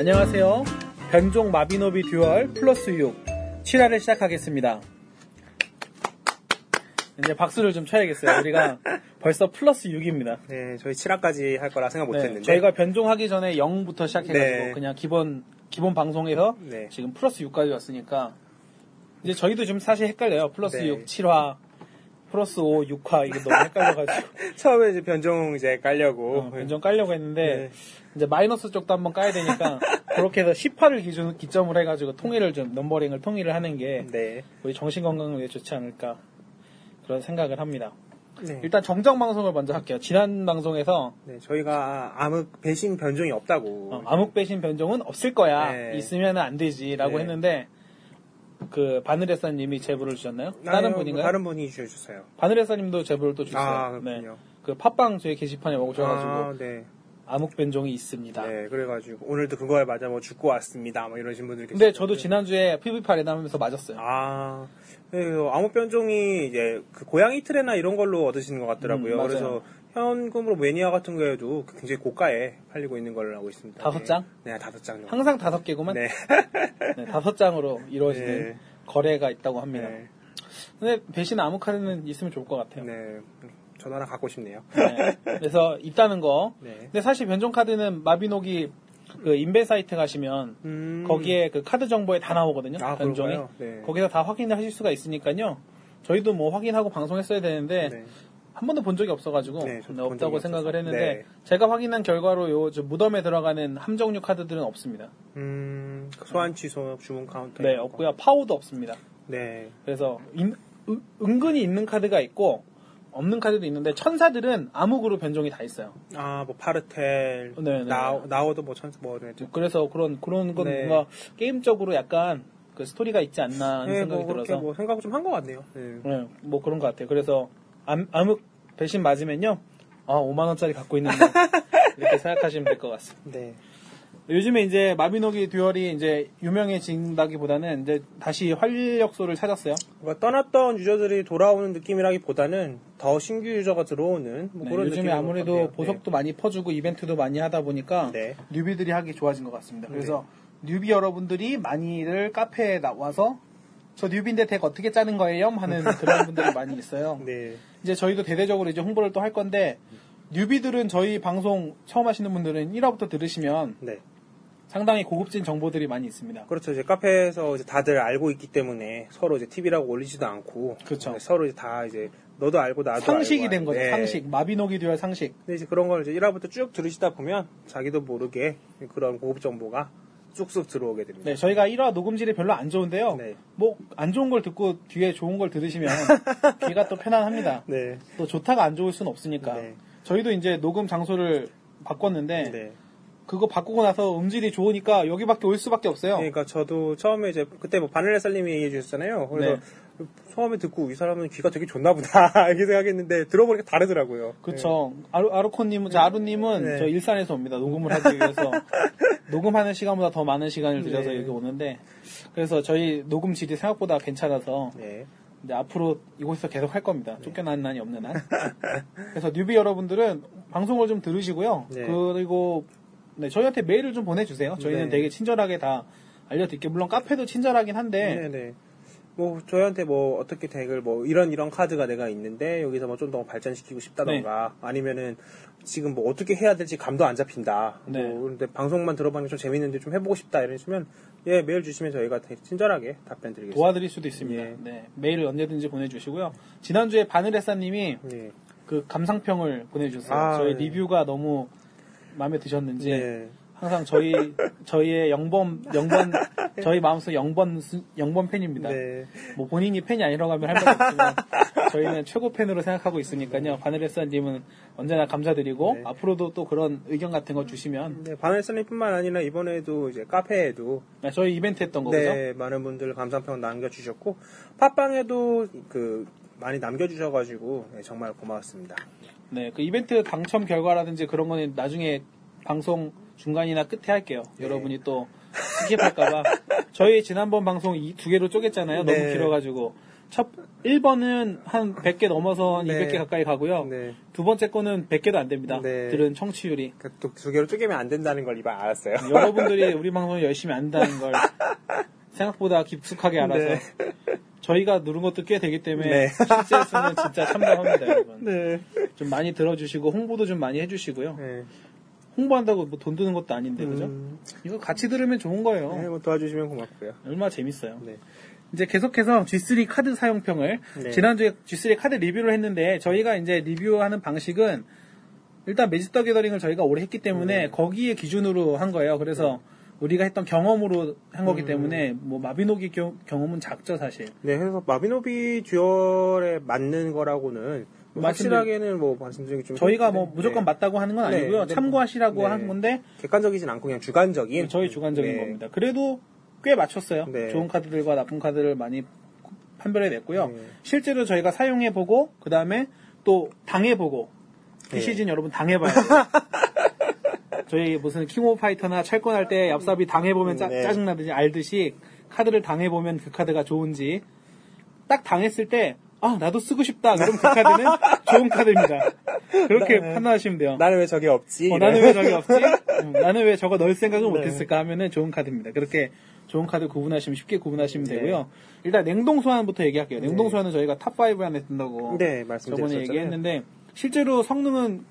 안녕하세요. 변종 마비노기 듀얼 플러스 6 7화를 시작하겠습니다. 이제 박수를 좀 쳐야겠어요. 우리가 벌써 플러스 6입니다. 네, 저희 7화까지 할 거라 생각 못 네, 했는데. 저희가 변종하기 전에 0부터 시작해가지고 네. 그냥 기본 기본 방송에서 네. 지금 플러스 6까지 왔으니까 이제 저희도 좀 사실 헷갈려요. 플러스 네. 6, 7화, 플러스 5, 6화 이게 너무 헷갈려가지고 처음에 이제 변종 이제 깔려고. 어, 변종 깔려고 했는데 네. 이제 마이너스 쪽도 한번 까야 되니까 그렇게 해서 10화를 기준 기점으로 해가지고 통일을 좀 넘버링을 통일을 하는 게 네. 우리 정신 건강을 위해 좋지 않을까 그런 생각을 합니다. 네. 일단 정정 방송을 먼저 할게요. 지난 방송에서 네, 저희가 아무 배신 변종이 없다고. 어, 암흑 배신 변종은 없을 거야. 네. 있으면 안 되지라고 네. 했는데 그 바늘에사님이 제보를 주셨나요? 다른 아니요, 분인가요? 다른 분이 주셨어요. 바늘에사님도 제보를 또 주셨어요. 아, 그렇군요. 그 팟빵 저희 게시판에 오셔가지고 아, 네. 암흑 변종이 있습니다. 네, 그래가지고 오늘도 그거에 맞아 뭐 죽고 왔습니다. 뭐 이러신 분들 계시고. 근데 저도 지난주에 PVP 아레나 하면서 맞았어요. 아, 네, 암흑 변종이 이제 그 고양이 트레나 이런 걸로 얻으시는 것 같더라고요. 음. 그래서 현금으로 매니아 같은 거에도 굉장히 고가에 팔리고 있는 걸로 알고 있습니다. 다섯 네. 장? 네, 다섯 장. 항상 다섯 개구만. 네. 네, 다섯 장으로 이루어지는 네. 거래가 있다고 합니다. 네. 근데 배신 암흑 카드는 있으면 좋을 것 같아요. 네. 저도 하나 갖고 싶네요. 네. 그래서 있다는 거. 네. 근데 사실 변종 카드는 마비노기 그 인벤 사이트 가시면 음. 거기에 그 카드 정보에 다 나오거든요. 아, 변종이. 네. 거기서 다 확인을 하실 수가 있으니까요. 저희도 뭐 확인하고 방송했어야 되는데 네. 한 번도 본 적이 없어가지고 네, 네, 본 없다고 생각을 없어서. 했는데 네. 제가 확인한 결과로 요저 무덤에 들어가는 함정류 카드들은 없습니다. 음, 소환 취소 주문 카운터. 네. 없고요. 파워도 없습니다. 네. 그래서 인- 은- 은근히 있는 카드가 있고 없는 카드도 있는데 천사들은 암흑으로 변종이 다 있어요. 아, 뭐 파르텔. 네, 네. 나오, 나오도 뭐 천사 뭐 네. 그래서 그런 그런 건 네. 뭔가 게임적으로 약간 그 스토리가 있지 않나 하는 네, 생각이 뭐 들어서 뭐 생각을 좀 한 것 같네요. 네. 네, 뭐 그런 것 같아요. 그래서 암, 암흑 배신 맞으면요, 아 5만 원짜리 갖고 있는데 이렇게 생각하시면 될 것 같습니다. 네. 요즘에 이제 마비노기 듀얼이 이제 유명해진다기보다는 이제 다시 활력소를 찾았어요. 뭔가 떠났던 유저들이 돌아오는 느낌이라기보다는 더 신규 유저가 들어오는 뭐 네, 그런 요즘에 아무래도 같아요. 보석도 많이 퍼주고 이벤트도 많이 하다 보니까 네. 뉴비들이 하기 좋아진 것 같습니다. 그래서 뉴비 여러분들이 많이들 카페에 나와서 저 뉴비인데 덱 어떻게 짜는 거예요? 하는 그런 분들이 많이 있어요. 네. 이제 저희도 대대적으로 이제 홍보를 또 할 건데 뉴비들은 저희 방송 처음 하시는 분들은 1화부터 들으시면 네. 상당히 고급진 정보들이 많이 있습니다. 그렇죠. 이제 카페에서 이제 다들 알고 있기 때문에 서로 이제 TV라고 올리지도 않고 그렇죠. 네, 서로 이제 다 이제 너도 알고 나도 상식이 알고 된 거죠. 네. 상식. 마비노기 듀얼 상식. 근데 이제 그런 걸 이제 1화부터 쭉 들으시다 보면 자기도 모르게 그런 고급 정보가 쑥쑥 들어오게 됩니다. 네, 저희가 1화 녹음질이 별로 안 좋은데요. 네. 뭐 안 좋은 걸 듣고 뒤에 좋은 걸 들으시면 귀가 또 편안합니다. 네. 또 좋다가 안 좋을 수는 없으니까. 네. 저희도 이제 녹음 장소를 바꿨는데 네. 그거 바꾸고 나서 음질이 좋으니까 여기밖에 올 수밖에 없어요. 그러니까 저도 처음에 이제 그때 뭐 바늘레살님이 얘기해 주셨잖아요. 그래서 네. 처음에 듣고 이 사람은 귀가 되게 좋나 보다 이렇게 생각했는데 들어보니까 다르더라고요. 그렇죠. 아루, 아루코님은, 저 아루님은 네. 저 일산에서 옵니다. 녹음을 하기 위해서. 녹음하는 시간보다 더 많은 시간을 들여서 네. 여기 오는데. 그래서 저희 녹음 질이 생각보다 괜찮아서. 네. 네. 이제 앞으로 이곳에서 계속 할 겁니다. 쫓겨나는 난이 없는 한. 그래서 뉴비 여러분들은 방송을 좀 들으시고요. 네. 그리고 네, 저희한테 메일을 좀 보내주세요. 저희는 네. 되게 친절하게 다 알려드릴게요. 물론 카페도 친절하긴 한데 네, 네. 뭐 저희한테 뭐 어떻게 덱을 뭐 이런 이런 카드가 내가 있는데 여기서 뭐 좀 더 발전시키고 싶다던가 네. 아니면은 지금 뭐 어떻게 해야 될지 감도 안 잡힌다. 네. 뭐 근데 방송만 들어보는 게좀 재밌는데 좀 해보고 싶다 이러시면 예 메일 주시면 저희가 친절하게 답변 드리겠습니다. 도와드릴 수도 있습니다. 예. 네, 메일을 언제든지 보내주시고요. 지난주에 바늘에사님이 네. 그 감상평을 보내주셨어요. 아, 저희 네. 리뷰가 너무 마음에 드셨는지 네. 항상 저희 저희의 영범 영번 저희 마음속 영번 수- 영번 팬입니다. 네. 뭐 본인이 팬이 아니라고 하면 할 말 없지만 저희는 최고 팬으로 생각하고 있으니까요. 바늘레사님은 언제나 감사드리고 네. 앞으로도 또 그런 의견 같은 거 주시면 네, 바늘슬님뿐만 아니라 이번에도 이제 카페에도 네, 저희 이벤트 했던 거죠. 네, 많은 분들 감상평 남겨주셨고 팟빵에도 그 많이 남겨주셔가지고 네, 정말 고마웠습니다. 네, 그 이벤트 당첨 결과라든지 그런 거는 나중에 방송 중간이나 끝에 할게요. 네. 여러분이 또 스킵할까봐. 저희 지난번 방송 이 두 개로 쪼갰잖아요. 너무 네. 길어가지고. 첫 1번은 한 100개 넘어서 한 네. 200개 가까이 가고요. 네. 두 번째 거는 100개도 안 됩니다. 네. 들은 청취율이. 그두 두 개로 쪼개면 안 된다는 걸 이번 알았어요. 여러분들이 우리 방송을 열심히 안다는 걸 생각보다 깊숙하게 알아서 네. 저희가 누른 것도 꽤 되기 때문에 네. 실제 수는 진짜 참담합니다, 여러분. 네. 좀 많이 들어주시고 홍보도 좀 많이 해주시고요. 네. 홍보한다고 뭐 돈 드는 것도 아닌데 그죠? 음, 이거 같이 들으면 좋은 거예요. 네, 뭐 도와주시면 고맙고요. 얼마나 재밌어요. 네. 이제 계속해서 G3 카드 사용평을 네. 지난주에 G3 카드 리뷰를 했는데 저희가 이제 리뷰하는 방식은 일단 매직 더 게더링을 저희가 오래 했기 때문에 네. 거기에 기준으로 한 거예요. 그래서 우리가 했던 경험으로 한 거기 음. 때문에 뭐 마비노기 겨- 경험은 작죠 사실. 네, 그래서 마비노기 듀얼에 맞는 거라고는 확실하게는 뭐 말씀드리기 좀 저희가 뭐 무조건 네. 맞다고 하는 건 네, 아니고요. 네, 참고하시라고 네. 한 건데 객관적이진 않고 그냥 주관적인 저희 주관적인 네. 겁니다. 그래도 꽤 맞췄어요. 네. 좋은 카드들과 나쁜 카드를 많이 판별해 냈고요. 네. 실제로 저희가 사용해 보고 그 다음에 또 당해 보고 이 네. 시즌 여러분 당해봐요. 저희 무슨 킹 오브 파이터나 철권할 때 얍삽이 당해보면 짜, 네. 짜증나듯이 알듯이 카드를 당해보면 그 카드가 좋은지 딱 당했을 때 아, 나도 쓰고 싶다. 그럼 그 카드는 좋은 카드입니다. 그렇게 네. 판단하시면 돼요. 나는 왜 저게 없지? 어, 나는 왜 저게 없지? 음, 나는 왜 저거 넣을 생각을 네. 못했을까 하면은 좋은 카드입니다. 그렇게 좋은 카드 구분하시면 쉽게 구분하시면 네. 되고요. 일단 냉동 소환부터 얘기할게요. 냉동 소환은 저희가 top 5 안에 든다고 네, 저번에. 얘기했는데 실제로 성능은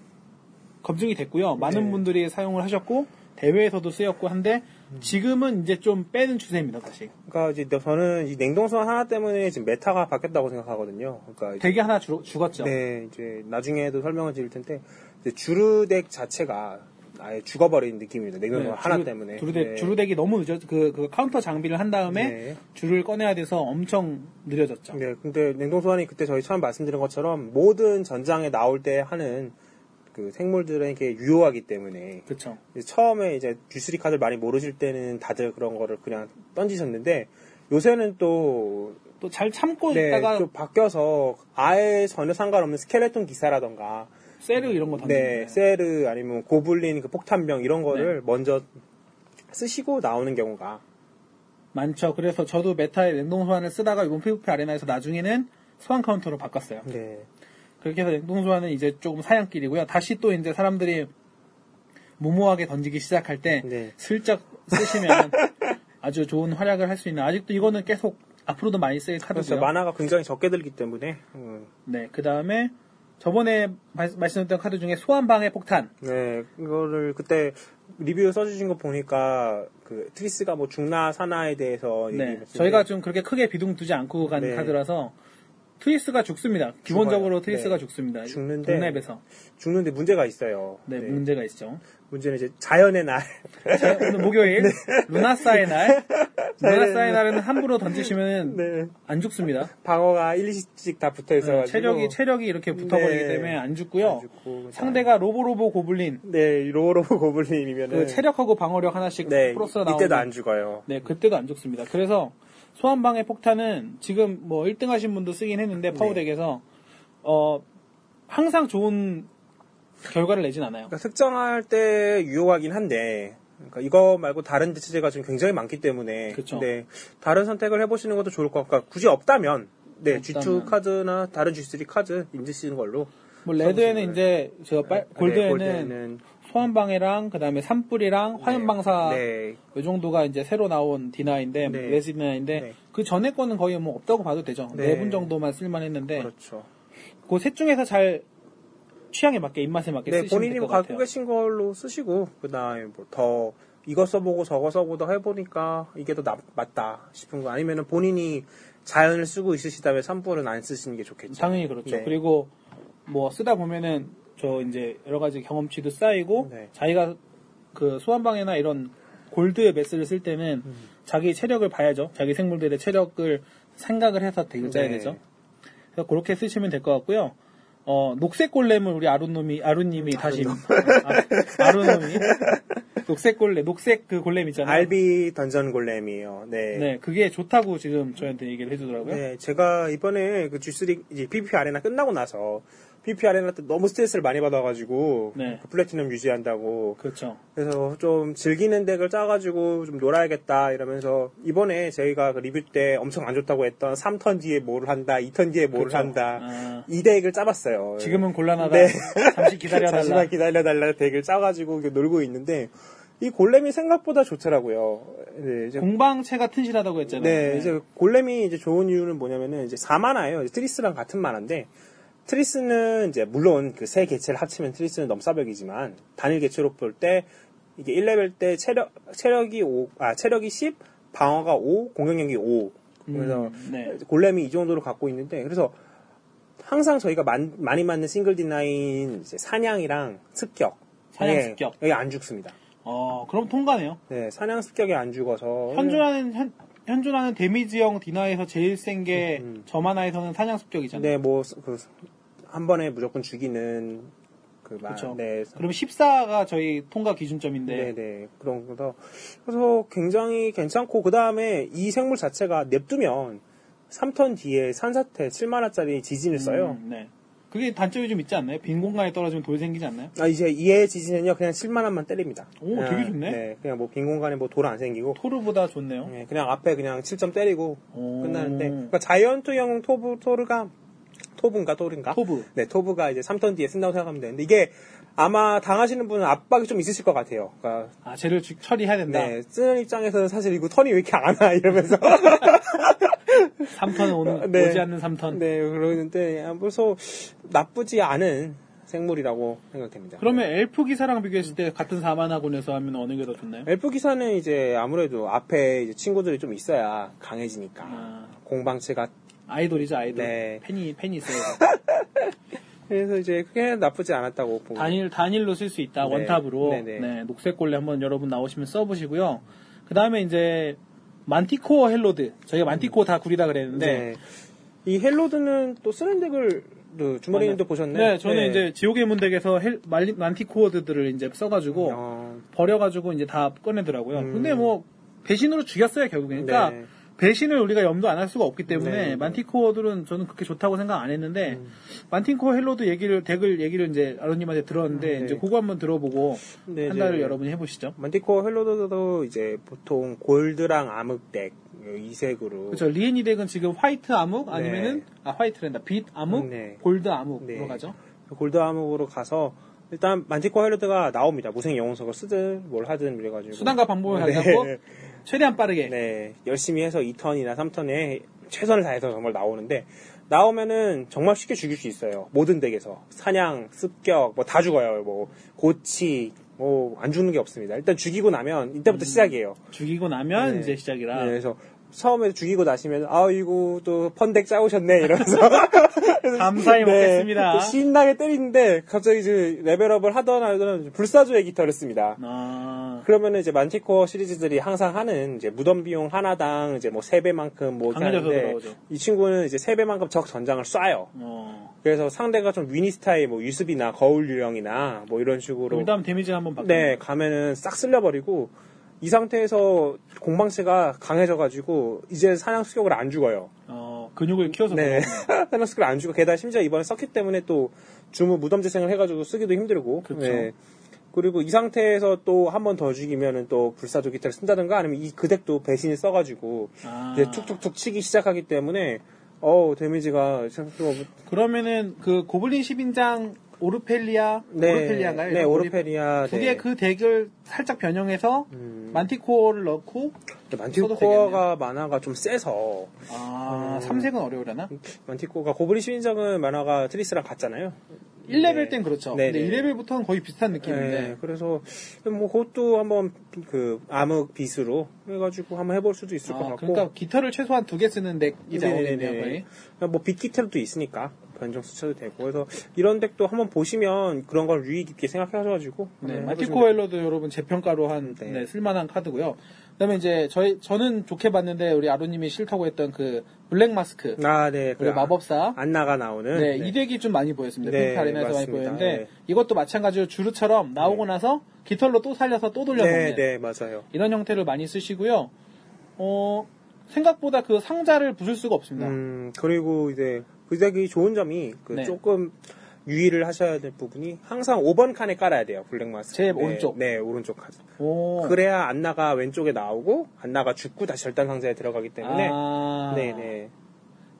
검증이 됐고요. 많은 네. 분들이 사용을 하셨고 대회에서도 쓰였고 한데 음. 지금은 이제 좀 빼는 추세입니다. 다시 그러니까 이제 저는 이 냉동소환 하나 때문에 지금 메타가 바뀌었다고 생각하거든요. 그러니까 대기 하나 주- 죽었죠. 네, 이제 나중에도 설명을 드릴 텐데 주루덱 자체가 아예 죽어버린 느낌입니다. 냉동소환 하나 네, 주루- 때문에. 주루덱, 네. 주루덱이 너무 늦어 그, 그 카운터 장비를 한 다음에 네. 줄을 꺼내야 돼서 엄청 느려졌죠. 네, 근데 냉동소환이 그때 저희 처음 말씀드린 것처럼 모든 전장에 나올 때 하는 그 생물들에게 유효하기 때문에 그렇죠. 처음에 이제 G3 카드를 많이 모르실 때는 다들 그런 거를 그냥 던지셨는데 요새는 또 또 잘 참고 네, 있다가 좀 바뀌어서 아예 전혀 상관없는 스켈레톤 기사라던가 세르 이런 거 던지는데 네, 세르 아니면 고블린 그 폭탄병 이런 거를 네. 먼저 쓰시고 나오는 경우가 많죠. 그래서 저도 메타의 냉동 소환을 쓰다가 이번 PVP 아레나에서 나중에는 소환 카운터로 바꿨어요. 네. 그렇게 해서 냉동 소환은 이제 조금 사양길이고요. 다시 또 이제 사람들이 무모하게 던지기 시작할 때 네. 슬쩍 쓰시면 아주 좋은 활약을 할 수 있는 아직도 이거는 계속 앞으로도 많이 쓸 그렇죠. 카드고요. 마나가 굉장히 적게 들기 때문에 음, 네, 그 다음에 저번에 말- 말씀드렸던 카드 중에 소환방해 폭탄. 네, 이거를 그때 리뷰 써주신 거 보니까 그 트리스가 뭐 중나 사나에 대해서 네, 저희가 좀 그렇게 크게 비중 두지 않고 간 네. 카드라서 트위스가 죽습니다. 기본적으로. 트위스가 네. 죽습니다. 죽는데 동랩에서. 죽는데 문제가 있어요. 네, 네. 문제가 있죠. 문제는 이제 자연의 날. 자, 오늘 목요일 네. 루나사의 날. 루나사의 날에는 함부로 던지시면 네. 안 죽습니다. 방어가 1, 2씩 다 붙어 있어가지고 체력이 체력이 이렇게 붙어버리기 네. 때문에 안 죽고요. 안 죽고 상대가 로보로보 고블린 네, 로로보 고블린이면은 그 체력하고 방어력 하나씩 네, 플러스로 나오는 이때도 안 죽어요. 네, 그때도 안 죽습니다. 그래서 소환방해 폭탄은 지금 뭐 1등 하신 분도 쓰긴 했는데 파워덱에서 어 항상 좋은 결과를 내진 않아요. 그러니까 특정할 때 유효하긴 한데 그러니까 이거 말고 다른 대체제가 지금 굉장히 많기 때문에 그쵸. 네, 다른 선택을 해보시는 것도 좋을 것 같고 굳이 없다면 네, 없다면. G2 카드나 다른 G3 카드 인지 쓰는 걸로 뭐 레드에는. 이제 제가 빨- 네, 골드에는 골드에는 소환방해랑 그다음에 산불이랑 화염방사 네, 이 정도가 이제 새로 나온 디나인데 네. 레지나인데 네. 그 전에 거는 거의 뭐 없다고 봐도 되죠. 네. 네분 정도만 쓸만 했는데 그렇죠. 그셋 중에서 잘 취향에 맞게 입맛에 맞게 네, 쓰시면 본인이 될뭐것 갖고. 계신 걸로 쓰시고 그다음에 뭐 더 이거 써보고 저거 써보다 해보니까 이게 더 나- 맞다 싶은 거 아니면은 본인이 자연을 쓰고 있으시다면 산불은 안 쓰시는 게 좋겠죠. 당연히 그렇죠. 네. 그리고 뭐 쓰다 보면은 저 이제 여러 가지 경험치도 쌓이고 네. 자기가 그 소환방해나 이런 골드의 매스를 쓸 때는 음. 자기 체력을 봐야죠. 자기 생물들의 체력을 생각을 해서 덱을 짜야 네. 되죠. 그래서 그렇게 쓰시면 될 것 같고요. 어, 녹색 골렘을 우리 아루님이, 아루님이 다시, 아, 아루님이. 녹색 골렘, 녹색 그 골렘 있잖아요. 알비 던전 골렘이에요. 네. 네, 그게 좋다고 지금 저희한테 얘기를 해주더라고요. 네, 제가 이번에 그 G3 이제 PVP 아레나 끝나고 나서 PP 아레나 때 너무 스트레스를 많이 받아가지고 네. 그 플래티넘 유지한다고 그렇죠. 그래서 좀 즐기는 덱을 짜가지고 좀 놀아야겠다 이러면서 이번에 저희가 그 리뷰 때 엄청 안 좋다고 했던 3턴 뒤에 뭐를 한다, 2턴 뒤에 뭐를 그렇죠. 한다 아. 이 덱을 짜봤어요. 지금은 곤란하다. 네. 잠시 기다려달라. 잠시만 기다려달라 덱을 짜가지고 놀고 있는데 이 골렘이 생각보다 좋더라고요. 네, 이제 공방체가 튼실하다고 했잖아요. 네, 이제 골렘이 이제 좋은 이유는 뭐냐면은 이제 4마나예요. 트리스랑 같은 마나인데 트리스는 이제 물론 그 세 개체를 합치면 트리스는 넘사벽이지만 단일 개체로 볼 때 이게 1레벨 때 체력 체력이 5, 아 체력이 10, 방어가 5, 공격력이 5. 그래서 음, 네. 골렘이 이 정도로 갖고 있는데 그래서 항상 저희가 만- 많이 맞는 싱글 디나인 이제 사냥이랑 습격 사냥, 예, 습격. 여기 안 죽습니다. 어, 그럼 통과네요. 네, 사냥 습격에 안 죽어서 현존하는 현, 현존하는 데미지형 디나에서 제일 센게 음. 저마나에서는 사냥 습격이잖아요. 네, 뭐, 그, 한 번에 무조건 죽이는, 그, 말, 그쵸. 네. 그럼 14가 저희 통과 기준점인데 네, 네. 그런 거서. 그래서 굉장히 괜찮고, 그 다음에 이 생물 자체가 냅두면 3턴 뒤에 산사태 7mana짜리 지진을 써요. 음, 네. 그게 단점이 좀 있지 않나요? 빈 공간에 떨어지면 돌 생기지 않나요? 아, 이제 이의 지진은요, 그냥 7 mana만 때립니다. 오, 그냥, 되게 좋네. 네, 그냥 뭐 빈 공간에 뭐 돌 안 생기고, 토르보다 좋네요. 네, 그냥 앞에 그냥 7점 때리고 오. 끝나는데, 그러니까 자이언트 형 토브, 토르가, 토브인가 토르인가? 토브. 네, 토브가 이제 3턴 뒤에 쓴다고 생각하면 되는데, 이게 아마 당하시는 분은 압박이 좀 있으실 것 같아요. 그러니까, 아, 쟤를 주- 처리해야 된다. 네, 쓰는 입장에서는 사실 이거 턴이 왜 이렇게 안 와? 이러면서. 3턴 오는, 네. 오지 않는 3턴. 네, 그러는데, 그래서 나쁘지 않은 생물이라고 생각됩니다. 그러면 엘프 기사랑 비교했을 때 같은 4만화군에서 하면 어느 게 더 좋나요? 엘프 기사는 이제 아무래도 앞에 이제 친구들이 좀 있어야 강해지니까. 아. 공방체가. 아이돌이죠, 아이돌. 네. 팬이, 팬이 있어요. 그래서 이제 그게 나쁘지 않았다고 보고. 단일, 단일로 쓸 수 있다, 네. 원탑으로. 네네. 네, 녹색 골레 한번 여러분 나오시면 써보시고요. 그 다음에 이제, 만티코어 헬로드. 저희가 만티코어 다 구리다 그랬는데. 네. 이 헬로드는 또 쓰는 덱을 그 주머니님도 보셨네. 네, 저는 이제 지옥의 문덱에서 헬, 말리- 만티코어드들을 이제 써가지고, 어, 버려가지고 이제 다 꺼내더라고요. 음. 근데 뭐, 배신으로 죽였어요, 결국엔. 그러니까, 네. 배신을 우리가 염두 안 할 수가 없기 때문에 네, 네. 만티코어들은 저는 그렇게 좋다고 생각 안 했는데 음. 만티코어 헬로드 얘기를 덱을 얘기를 이제 아로님한테 들었는데 네. 이제 그거 한번 들어보고 네, 판단을 이제 여러분이 해보시죠. 만티코 헬로드도 이제 보통 골드랑 암흑 덱 이색으로. 그렇죠. 리엔이 덱은 지금 화이트 암흑 아니면은 아 화이트랜다 빛 암흑, 네. 골드 암흑으로 네. 가죠. 골드 암흑으로 가서 일단 만티코 헬로드가 나옵니다. 무생 영웅석을 쓰든 뭘 하든 그래가지고. 수단과 방법을 네. 가지고 최대한 빠르게. 네, 열심히 해서 2턴이나 3턴에 최선을 다해서 정말 나오는데 나오면은 정말 쉽게 죽일 수 있어요. 모든 덱에서 사냥, 습격 뭐 다 죽어요. 뭐 고치 뭐 안 죽는 게 없습니다. 일단 죽이고 나면 이때부터 시작이에요. 죽이고 나면 네. 이제 시작이라. 네, 그래서 처음에 죽이고 나시면 아이고 또 펀덱 짜오셨네 이러면서 감사히 먹겠습니다. 네, 신나게 때리는데 갑자기 이제 레벨업을 하던 하던 불사조의 깃털을 씁니다. 아, 그러면은 이제 만티코어 시리즈들이 항상 하는 이제 무덤 비용 하나당 이제 뭐 3배만큼 뭐 이렇게 강해져서 하는데. 이 친구는 이제 3배만큼 적 전장을 쏴요. 어. 그래서 상대가 좀 위니스타의 뭐 유습이나 거울 유령이나 뭐 이런 식으로 일단 데미지 한번 바꿔. 네, 가면은 싹 쓸려버리고 이 상태에서 공방체가 강해져가지고 이제 사냥 수격을 안 죽어요. 어, 근육을 키워서. 네. 사냥 수격을 안 죽고 게다가 심지어 이번에 서킷 때문에 또 주무 무덤 재생을 해가지고 쓰기도 힘들고. 그쵸. 네. 그리고 이 상태에서 또 한 번 더 죽이면은 또 불사조 기타를 쓴다든가 아니면 이 그덱도 배신을 써가지고 아. 이제 툭툭툭 치기 시작하기 때문에 어우 데미지가 생각보다 그러면은 그 고블린 10인장 오르펠리아 네, 오르펠리아가요? 네 오르페리아 두개그 덱을 살짝 변형해서 음. 만티코어를 넣고 만티코어가 만화가 좀 세서 아 음. 삼색은 어려우려나? 만티코어가 고블린 시인장은 만화가 트리스랑 같잖아요. 1레벨 네. 땐 그렇죠. 네, 근데 네. 2레벨부터는 거의 비슷한 느낌인데 네, 그래서 뭐 그것도 한번 그 암흑 빛으로 해가지고 한번 해볼 수도 있을 것 아, 같고. 그러니까 깃털을 최소한 두 개 쓰는 덱이 네네네. 나오겠네요 거의. 뭐 빅키텔도 있으니까 변종 수쳐도 되고 그래서 이런 덱도 한번 보시면 그런 걸 유의 깊게 생각하셔가지고 네, 한번 마티코 웰러도 여러분 재평가로 한 네. 네, 쓸만한 카드고요. 그다음에 이제 저희 저는 좋게 봤는데 우리 아로님이 싫다고 했던 그 블랙 마스크 아, 네, 그리고 마법사 안나가 나오는 네, 이 덱이 좀 많이 보였습니다. 네, 핑크 아레나에서 많이. 보였는데 네. 이것도 마찬가지로 주루처럼 나오고 나서 깃털로 또 살려서 또 돌려먹는 네, 네, 맞아요. 이런 형태를 많이 쓰시고요. 어, 생각보다 그 상자를 부술 수가 없습니다. 음, 그리고 이제 그 덱이 좋은 점이 그 네. 조금 유의를 하셔야 될 부분이 항상 5번 칸에 깔아야 돼요. 블랙마스. 제일 네, 오른쪽. 네, 오른쪽 카드. 오. 그래야 안나가 왼쪽에 나오고 안나가 죽고 다시 절단 상자에 들어가기 때문에 아. 네, 네.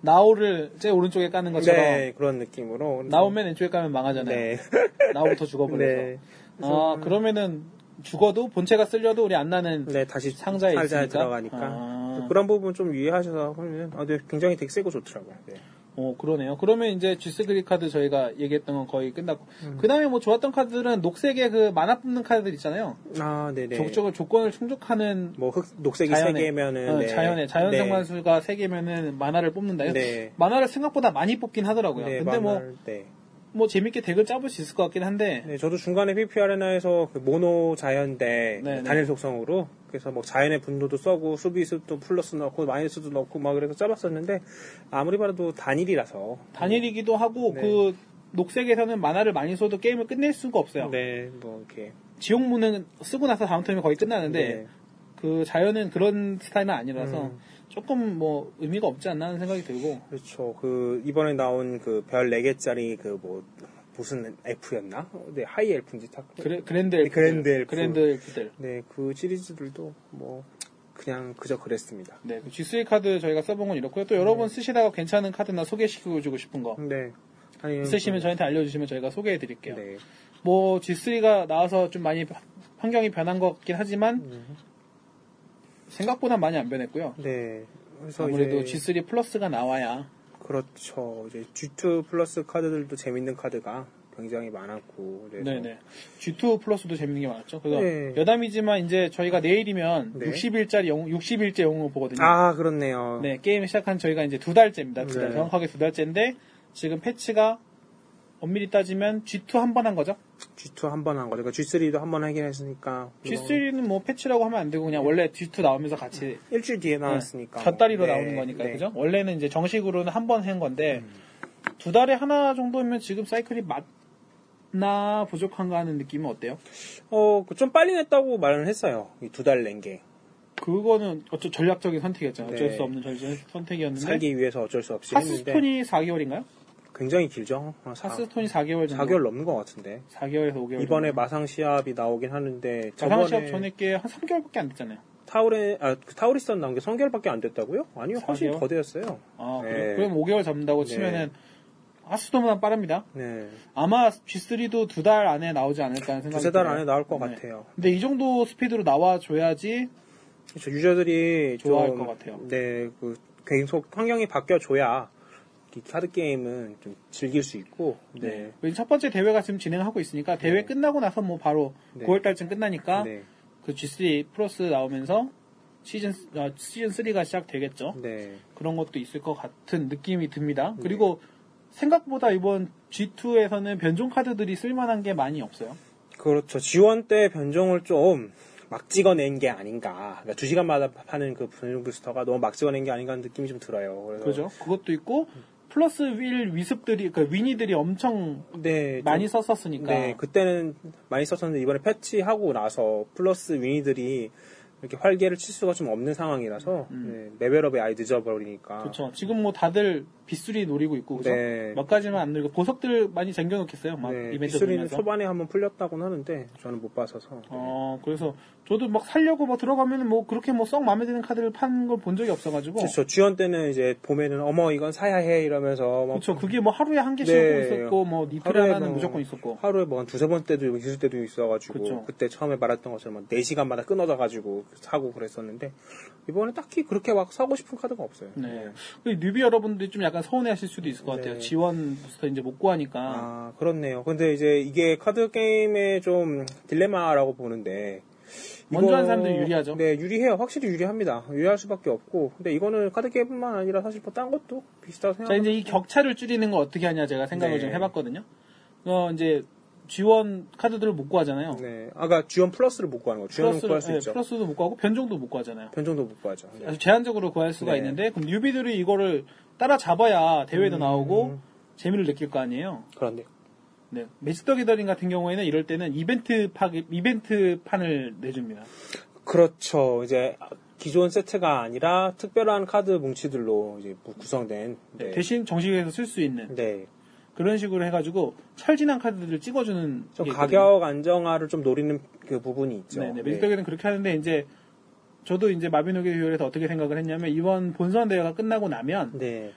나오를 제 오른쪽에 까는 것처럼 네, 그런 느낌으로 나오면 왼쪽에 까면 망하잖아요. 네. 나오부터 죽어버려서. 네. 아 그러면은 죽어도 본체가 쓸려도 우리 안 나는 네, 다시 상자에 상자에? 들어가니까 아. 그런 부분 좀 유의하셔서 하면 아, 네, 굉장히 되게 세고 좋더라고요. 네. 어 그러네요. 그러면 이제 G스 그리 카드 저희가 얘기했던 건 거의 끝났고 음. 그 다음에 뭐 좋았던 카드들은 녹색의 그 만화 뽑는 카드들 있잖아요. 아, 네, 네. 적극적으로 조건을 충족하는 뭐 흑, 녹색이 자연의, 세 개면은 어, 네. 자연의 자연 네. 상관수가 세 개면은 만화를 뽑는다요. 네. 만화를 생각보다 많이 뽑긴 하더라고요. 네, 근데 뭐뭐 만화를- 네. 재밌게 덱을 짜볼 수 있을 것 같긴 한데 네, 저도 중간에 PP 아레나에서 그 모노 자연대 네, 네. 단일 속성으로 그래서 뭐 자연의 분노도 써고 수비수도 플러스 넣고 마이너스도 넣고 막 그래서 짜봤었는데 아무리 봐도 단일이라서 단일이기도 하고 네. 그 녹색에서는 만화를 많이 써도 게임을 끝낼 수가 없어요. 네, 뭐 이렇게 지옥문은 쓰고 나서 다음 턴이면 거의 끝나는데 네. 그 자연은 그런 스타일은 아니라서 음. 조금 뭐 의미가 없지 않나 하는 생각이 들고 그렇죠. 그 이번에 나온 그 별 4개짜리 그뭐 무슨 F였나? 네, 하이 엘프인지 딱. 그래, 그랜드 네, 엘프들, 그랜드 엘프. 그랜드 엘프들 네, 그 시리즈들도 뭐 그냥 그저 그랬습니다. 네, 그 G3 카드 저희가 써본 건 이렇고요. 또 여러분 쓰시다가 괜찮은 카드나 소개시켜주고 싶은 거 네. 아니, 있으시면 저희한테 알려주시면 저희가 소개해드릴게요. 네. 뭐 G3가 나와서 좀 많이 환경이 변한 것 같긴 하지만 음. 생각보다 많이 안 변했고요. 네. 그래서 아무래도 이제 G3 플러스가 나와야 그렇죠. 이제 G2 플러스 카드들도 재밌는 카드가 굉장히 많았고. 네네. G2 플러스도 재밌는 게 많았죠. 그래서 네. 여담이지만 이제 저희가 내일이면 네. 60일짜리 영, 60일째 영웅을 보거든요. 아, 그렇네요. 네, 게임 시작한 저희가 이제 두 달째입니다. 두 달, 네. 정확하게 두 달째인데 지금 패치가 엄밀히 따지면 G2 한 번 한 거죠. G2 한 번 한 거죠. 그러니까 G3도 한 번 하긴 했으니까. G3는 뭐 패치라고 하면 안 되고 그냥 원래 G2 나오면서 같이 일주일 뒤에 나왔으니까. 곁다리로 네, 나오는 거니까요. 네. 그죠? 원래는 이제 정식으로는 한 번 한 건데 음. 두 달에 하나 정도면 지금 사이클이 맞나 부족한가 하는 느낌은 어때요? 어, 그좀 빨리 냈다고 말을 했어요. 이두달 낸 게. 그거는 어쩌 전략적인 선택이었잖아요. 어쩔 네. 수 없는 전 선택이었는데 살기 위해서 어쩔 수 없이 했는데. 하스스톤이 4개월인가요? 굉장히 길죠. 한 사- 하스스톤이 4개월 정도. 4개월 넘는 것 같은데. 4개월에서 5개월. 이번에 정도. 마상 시합이 나오긴 하는데. 마상 시합 전에 게한 3개월밖에 안 됐잖아요. 타우레, 아, 그 타우리스턴 나온 게 3개월밖에 안 됐다고요? 아니요, 훨씬 4개월? 더 되었어요. 아, 네. 그럼 5개월 잡는다고 네. 치면은 하스스톤보다 빠릅니다. 네. 아마 G3도 두 달 안에 나오지 않을까 하는 생각이 두세 달. 안에 나올 것 네. 같아요. 근데 이 정도 스피드로 나와줘야지 그렇죠. 유저들이 좋아할 좀, 것 같아요. 네, 그 계속 환경이 바뀌어줘야 이 카드 게임은 좀 즐길 수 있고. 네. 네. 첫 번째 대회가 지금 진행하고 있으니까 대회 네. 끝나고 나서 뭐 바로 네. 9월 달쯤 끝나니까 네. 그 G3 플러스 나오면서 시즌 어, 시즌 3가 시작되겠죠. 네. 그런 것도 있을 것 같은 느낌이 듭니다. 그리고 생각보다 이번 G2에서는 변종 카드들이 쓸만한 게 많이 없어요. 그렇죠. G1 때 변종을 좀막 찍어낸 게 아닌가. 그러니까 2시간마다 파는 그 변종 부스터가 너무 막 찍어낸 게 아닌가 하는 느낌이 좀 들어요. 그래서 그죠? 그것도 있고 플러스 윌 위습들이 그 weenie들이 엄청 네, 좀- 많이 썼었으니까 네, 그때는 많이 썼었는데 이번에 패치하고 나서 플러스 weenie들이 이렇게 활개를 칠 수가 좀 없는 상황이라서 네, 레벨업이 아예 늦어버리니까. 음. 그렇죠. 지금 뭐 다들 빛수리 노리고 있고 그죠? 네. 몇 가지만 안 노리고 보석들 많이 쟁겨놓겠어요. 막 네, 이벤트 빛수리는 보면서. 초반에 한번 풀렸다고는 하는데 저는 못 봤어서. 네. 어 그래서 저도 막 살려고 막 들어가면 뭐 그렇게 뭐 썩 마음에 드는 카드를 파는 걸본 적이 없어가지고 그렇죠. G1 때는 이제 봄에는 어머 이건 사야 해 이러면서 막 그렇죠. 그게 뭐 하루에 한 개씩 네. 있었고 뭐 니트 하루에 하나는 뭐 무조건 있었고 하루에 뭐 한 두세 번 때도 있을 때도 있어가지고 그쵸. 그때 처음에 말했던 것처럼 4 시간마다 끊어져가지고 사고 그랬었는데 이번에 딱히 그렇게 막 사고 싶은 카드가 없어요. 네. 그 newbie 여러분들이 좀 약간 서운해하실 수도 있을 것 같아요. 네. G1 부스터 이제 못 구하니까 아, 그렇네요. 근데 이제 이게 카드 게임의 좀 딜레마라고 보는데. 먼저 한 사람들이 유리하죠. 네, 유리해요. 확실히 유리합니다. 유리할 수밖에 없고. 근데 이거는 카드 게임뿐만 아니라 사실 뭐 딴 것도 비슷하다고 자 생각합니다. 이제 이 격차를 줄이는 거 어떻게 하냐 제가 생각을 네. 좀 해봤거든요. 어 이제 지원 카드들을 못 구하잖아요. 네. 아까 지원 플러스를 못 구하는 거. 지원은 구할 수 네, 있죠. 플러스도 못 구하고 변종도 못 구하잖아요. 변종도 못 구하죠. 네. 아주 제한적으로 구할 수가 네. 있는데 그럼 뉴비들이 이거를 따라 잡아야 대회도 음. 나오고 재미를 느낄 거 아니에요. 그런데. 네. 매직 더 기더링 같은 경우에는 이럴 때는 이벤트 파 이벤트 판을 내줍니다. 그렇죠. 이제 기존 세트가 아니라 특별한 카드 뭉치들로 이제 구성된. 네, 네. 대신 정식에서 쓸 수 있는. 네. 그런 식으로 해가지고 철진한 카드들을 찍어주는 좀게 가격 안정화를 좀 노리는 그 부분이 있죠. 네, 네. 매직덕에는 그렇게 하는데 이제 저도 이제 마비노기 듀얼에서 어떻게 생각을 했냐면 이번 본선 대회가 끝나고 나면 네.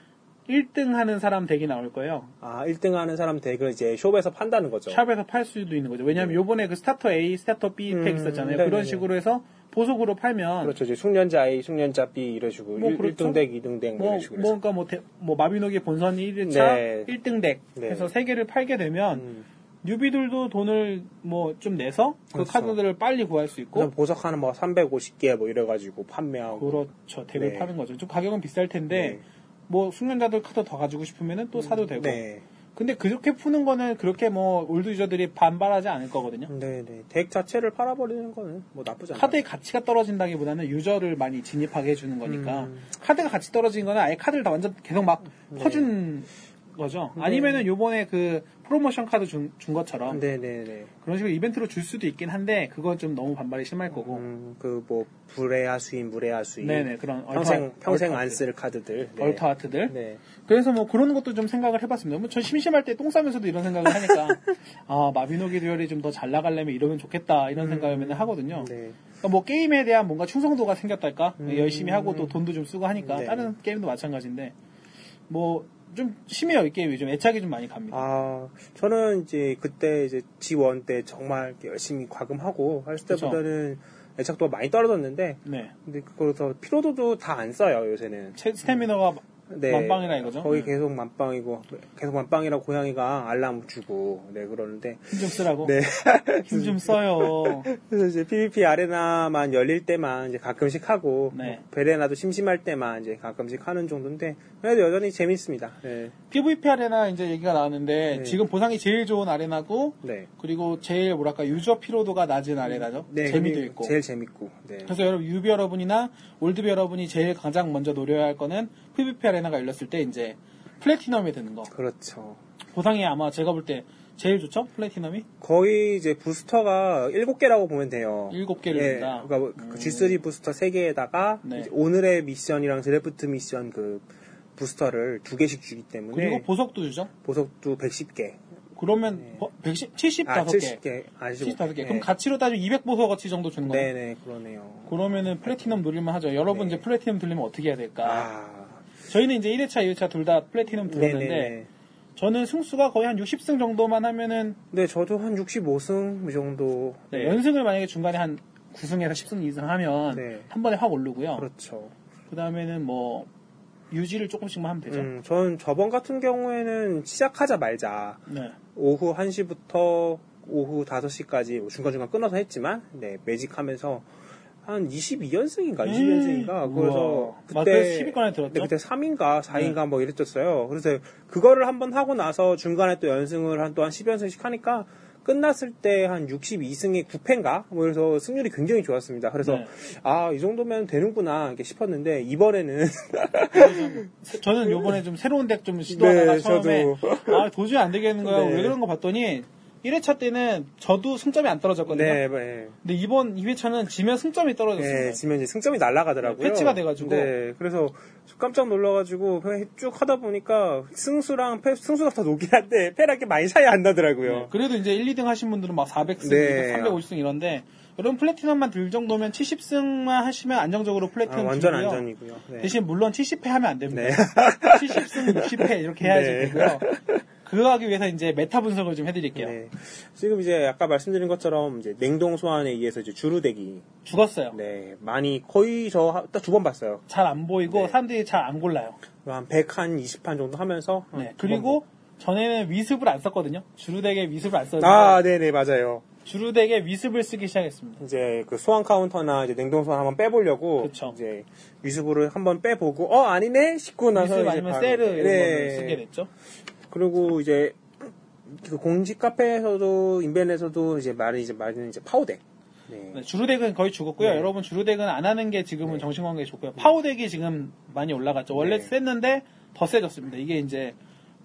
1등 하는 사람 덱이 나올 거예요. 아, 1등 하는 사람 덱을 이제 숍에서 판다는 거죠. 샵에서 팔 수도 있는 거죠. 왜냐하면 요번에 그 starter A, starter B 음, 팩 있었잖아요. 네네네. 그런 식으로 해서 보석으로 팔면 그렇죠. 이제 숙련자 A, 숙련자 B 이런 식으로 뭐일 그렇죠. 1등 덱, 2등 덱뭐 뭐, 이런 식으로 뭐. 그러니까 뭐, 대- 뭐 마비노기 본선 1차 네. 1등 덱 네. 해서 세 개를 팔게 되면 음. newbie들도 돈을 뭐 좀 내서 그 그렇죠. 카드들을 빨리 구할 수 있고 그래서 보석 하나 뭐 350개 뭐 이래가지고 판매하고. 그렇죠. 덱을 네. 파는 거죠. 좀 가격은 비쌀 텐데 네. 뭐 숙련자들 카드 더 가지고 싶으면은 또 사도 되고. 네. 근데 그렇게 푸는 거는 그렇게 뭐 old user들이 반발하지 않을 거거든요. 네, 네. 덱 자체를 팔아버리는 거는 뭐 나쁘지 않아요. 카드의 가치가 떨어진다기보다는 user를 많이 진입하게 해주는 거니까 음. 카드가 가치 떨어진 거는 아예 카드를 다 완전 계속 막 네. 퍼준 거죠. 아니면은 요번에 그 프로모션 카드 준, 준 것처럼 네, 네, 네. 그런 식으로 이벤트로 줄 수도 있긴 한데 그건 좀 너무 반발이 심할 거고. 음, 그뭐 불레아 수인, 무레아 수인. 네네 그런 평생 alter- 평생 안. 쓸 카드들. 네. alter art들. 네. 그래서 뭐 그런 것도 좀 생각을 해봤습니다. 뭐전 심심할 때 똥 싸면서도 이런 생각을 하니까 아 마비노기 듀얼이 좀 더 잘 나가려면 이러면 좋겠다 이런 생각을 맨날 하거든요. 네. 그러니까 뭐 게임에 대한 뭔가 충성도가 생겼달까 음. 열심히 하고 또 돈도 좀 쓰고 하니까 네. 다른 게임도 마찬가지인데 뭐 좀 심해요 이 게임이 좀 애착이 좀 많이 갑니다. 아, 저는 이제 그때 이제 G1 때 정말 열심히 과금하고 할 그쵸. 때보다는 애착도가 많이 떨어졌는데 네. 근데 그거서 피로도도 다 안 써요 요새는. 체- 스태미너가 네. 만빵이라 이거죠? 거의 네. 계속 만빵이고 계속 만빵이라 고양이가 알람 주고 네 그러는데 힘 좀 쓰라고. 네. 힘 좀 써요. 그래서 이제 PVP 아레나만 열릴 때만 이제 가끔씩 하고 네. 뭐 베레나도 심심할 때만 이제 가끔씩 하는 정도인데 그래도 여전히 재밌습니다. 네. PVP 아레나 이제 얘기가 나왔는데 네. 지금 보상이 제일 좋은 아레나고 네. 그리고 제일 뭐랄까 유저 피로도가 낮은 아레나죠. 네, 재미도 있고. 제일 재밌고. 네. 그래서 여러분 유비 여러분이나 oldbie 여러분이 제일 가장 먼저 노려야 할 거는 PVP 아레나가 열렸을 때 이제 platinum이 되는 거. 그렇죠. 보상이 아마 제가 볼 때 제일 좋죠? platinum이? 거의 이제 부스터가 7개라고 보면 돼요. 일곱 개를 예, 준다. 그러니까 음. 그 G3 부스터 3개에다가 네. 오늘의 미션이랑 드래프트 미션 그 부스터를 두 개씩 주기 때문에 그리고 보석도 주죠? 보석도 110개. 그러면 네. 버- 110, 75개. 아, 70개. 아, 75개. 네. 그럼 가치로 따지면 200보석 어치 정도 주는 거예요. 네네, 그러네요. 그러면은 플래티넘 노릴만 하죠. 여러분 네. 이제 플래티넘 들리면 어떻게 해야 될까? 아, 저희는 이제 1회차, 2회차 둘 다 플래티넘 들었는데 네네네. 저는 승수가 거의 한 60승 정도만 하면은 네, 저도 한 65승 이 정도. 네, 연승을 만약에 중간에 한 9승에서 10승 이상 하면 네. 한 번에 확 오르고요. 그렇죠. 그 다음에는 뭐 유지를 조금씩만 하면 되죠. 음, 전 저번 같은 경우에는 시작하자 말자. 네. 오후 1시부터 오후 5시까지 중간중간 끊어서 했지만, 네, 매직 하면서 한 22연승인가, 20연승인가. 그래서 음. 우와. 그때. 맞아요. 10위권에 들었죠? 네, 그때 3인가, 4인가 뭐 이랬었어요. 그래서 그거를 한번 하고 나서 중간에 또 연승을 한 또 한 10연승씩 하니까 끝났을 때 한 62승에 9패인가? 뭐 그래서 승률이 굉장히 좋았습니다. 그래서 네. 아, 이 정도면 되는구나 이렇게 싶었는데 이번에는 세- 저는 요번에 좀 새로운 덱 좀 시도하다가 네, 처음에 저도. 아 도저히 안 되겠는 거야. 네. 왜 그런 거 봤더니 1회차 때는 저도 승점이 안 떨어졌거든요. 네, 네. 근데 이번 2회차는 지면 승점이 떨어졌습니다. 네, 지면 이제 승점이 날아가더라고요. 네, 패치가 돼가지고. 네, 그래서 깜짝 놀라가지고 그냥 쭉 하다 보니까 승수랑 패, 승수가 더 높긴 한데 패랑 게 많이 차이 안 나더라고요. 네, 그래도 이제 1, 2등 하신 분들은 막 400승, 네. 350승 이런데 여러분 플래티넘만 들 정도면 70승만 하시면 안정적으로 아, 플래티넘 완전 주고요. 안전이고요. 네. 대신 물론 70패 하면 안 됩니다. 네. 70승, 60패 이렇게 해야지 네. 되고요. 그거 하기 위해서 이제 meta 분석을 좀 해드릴게요. 네. 지금 이제 아까 말씀드린 것처럼 이제 냉동 소환에 의해서 이제 주루덱이 죽었어요. 네 많이 거의 저 딱 두 번 봤어요. 잘 안 보이고 네. 사람들이 잘 안 골라요. 한 100, 한 20판 정도 하면서 네. 그리고 전에는 위습을 안 썼거든요. 주루덱에 위습을 안 번. 썼는데 아, 네 네 맞아요. 주루덱에 위습을 쓰기 시작했습니다. 이제 그 소환 카운터나 이제 냉동 소환 한번 빼보려고 그쵸. 이제 위습으로 한번 빼보고 어 아니네 싶고 나서 위습 아니면 바로- 세르 이런 네. 거를 쓰게 됐죠. 그리고 이제 그 공식 카페에서도 인벤에서도 이제 말은 이제 말은 이제 파워덱. 네. 네, 주루덱은 거의 죽었고요. 네. 여러분 주루덱은 안 하는 게 지금은 정신건강에 좋고요. 파워덱이 지금 많이 올라갔죠. 원래 네. 셌는데 더 세졌습니다. 이게 이제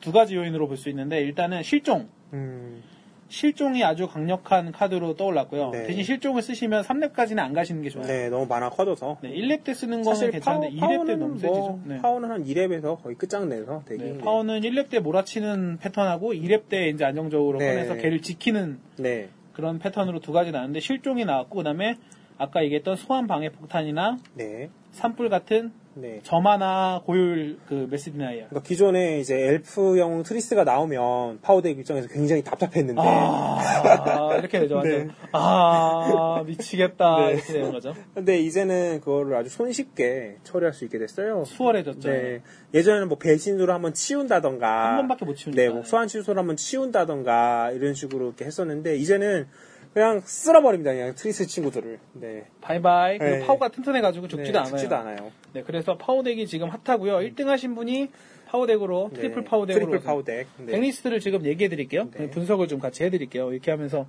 두 가지 요인으로 볼 수 있는데 일단은 실종. 음, 실종이 아주 강력한 카드로 떠올랐고요. 네. 대신 실종을 쓰시면 3렙까지는 안 가시는 게 좋아요. 네, 너무 많아 커져서. 네, 1렙 때 쓰는 거는 괜찮은데 파워, 2렙 때는 너무 세지죠. 네. 파워는 한 2렙에서 거의 끝장내서 되게. 네, 네. 파워는 1렙 때 몰아치는 패턴하고 2렙 때 이제 안정적으로 네. 꺼내서 걔를 지키는 네. 그런 패턴으로 두 가지 나왔는데 실종이 나왔고 그다음에 아까 얘기했던 소환 방해 폭탄이나 네. 산불 같은 네. 저마나 고율 그 mass deny예요. 그러니까 기존에 이제 엘프형 트리스가 나오면 파워덱 입장에서 굉장히 답답했는데. 아, 이렇게 되죠. 네. 아, 미치겠다. 네. 이렇게 되는 거죠. 근데 이제는 그거를 아주 손쉽게 처리할 수 있게 됐어요. 수월해졌죠. 네. 예전에는 뭐 배신으로 한번 치운다던가. 한 번밖에 못 치우니까. 네, 뭐 소환 취소로 한번 치운다던가 이런 식으로 이렇게 했었는데 이제는 그냥 쓸어버립니다. 그냥 트리스 친구들을. 네. 바이바이. 그리고 네. 파워가 튼튼해가지고 죽지도 네, 않아요. 죽지도 않아요. 네, 그래서 파워덱이 지금 핫하고요. 1등 하신 분이 파워덱으로 트리플 네, 파워덱으로 트리플 파워덱. 네. 덱리스트를 지금 얘기해 드릴게요. 네. 분석을 좀 같이 해드릴게요. 이렇게 하면서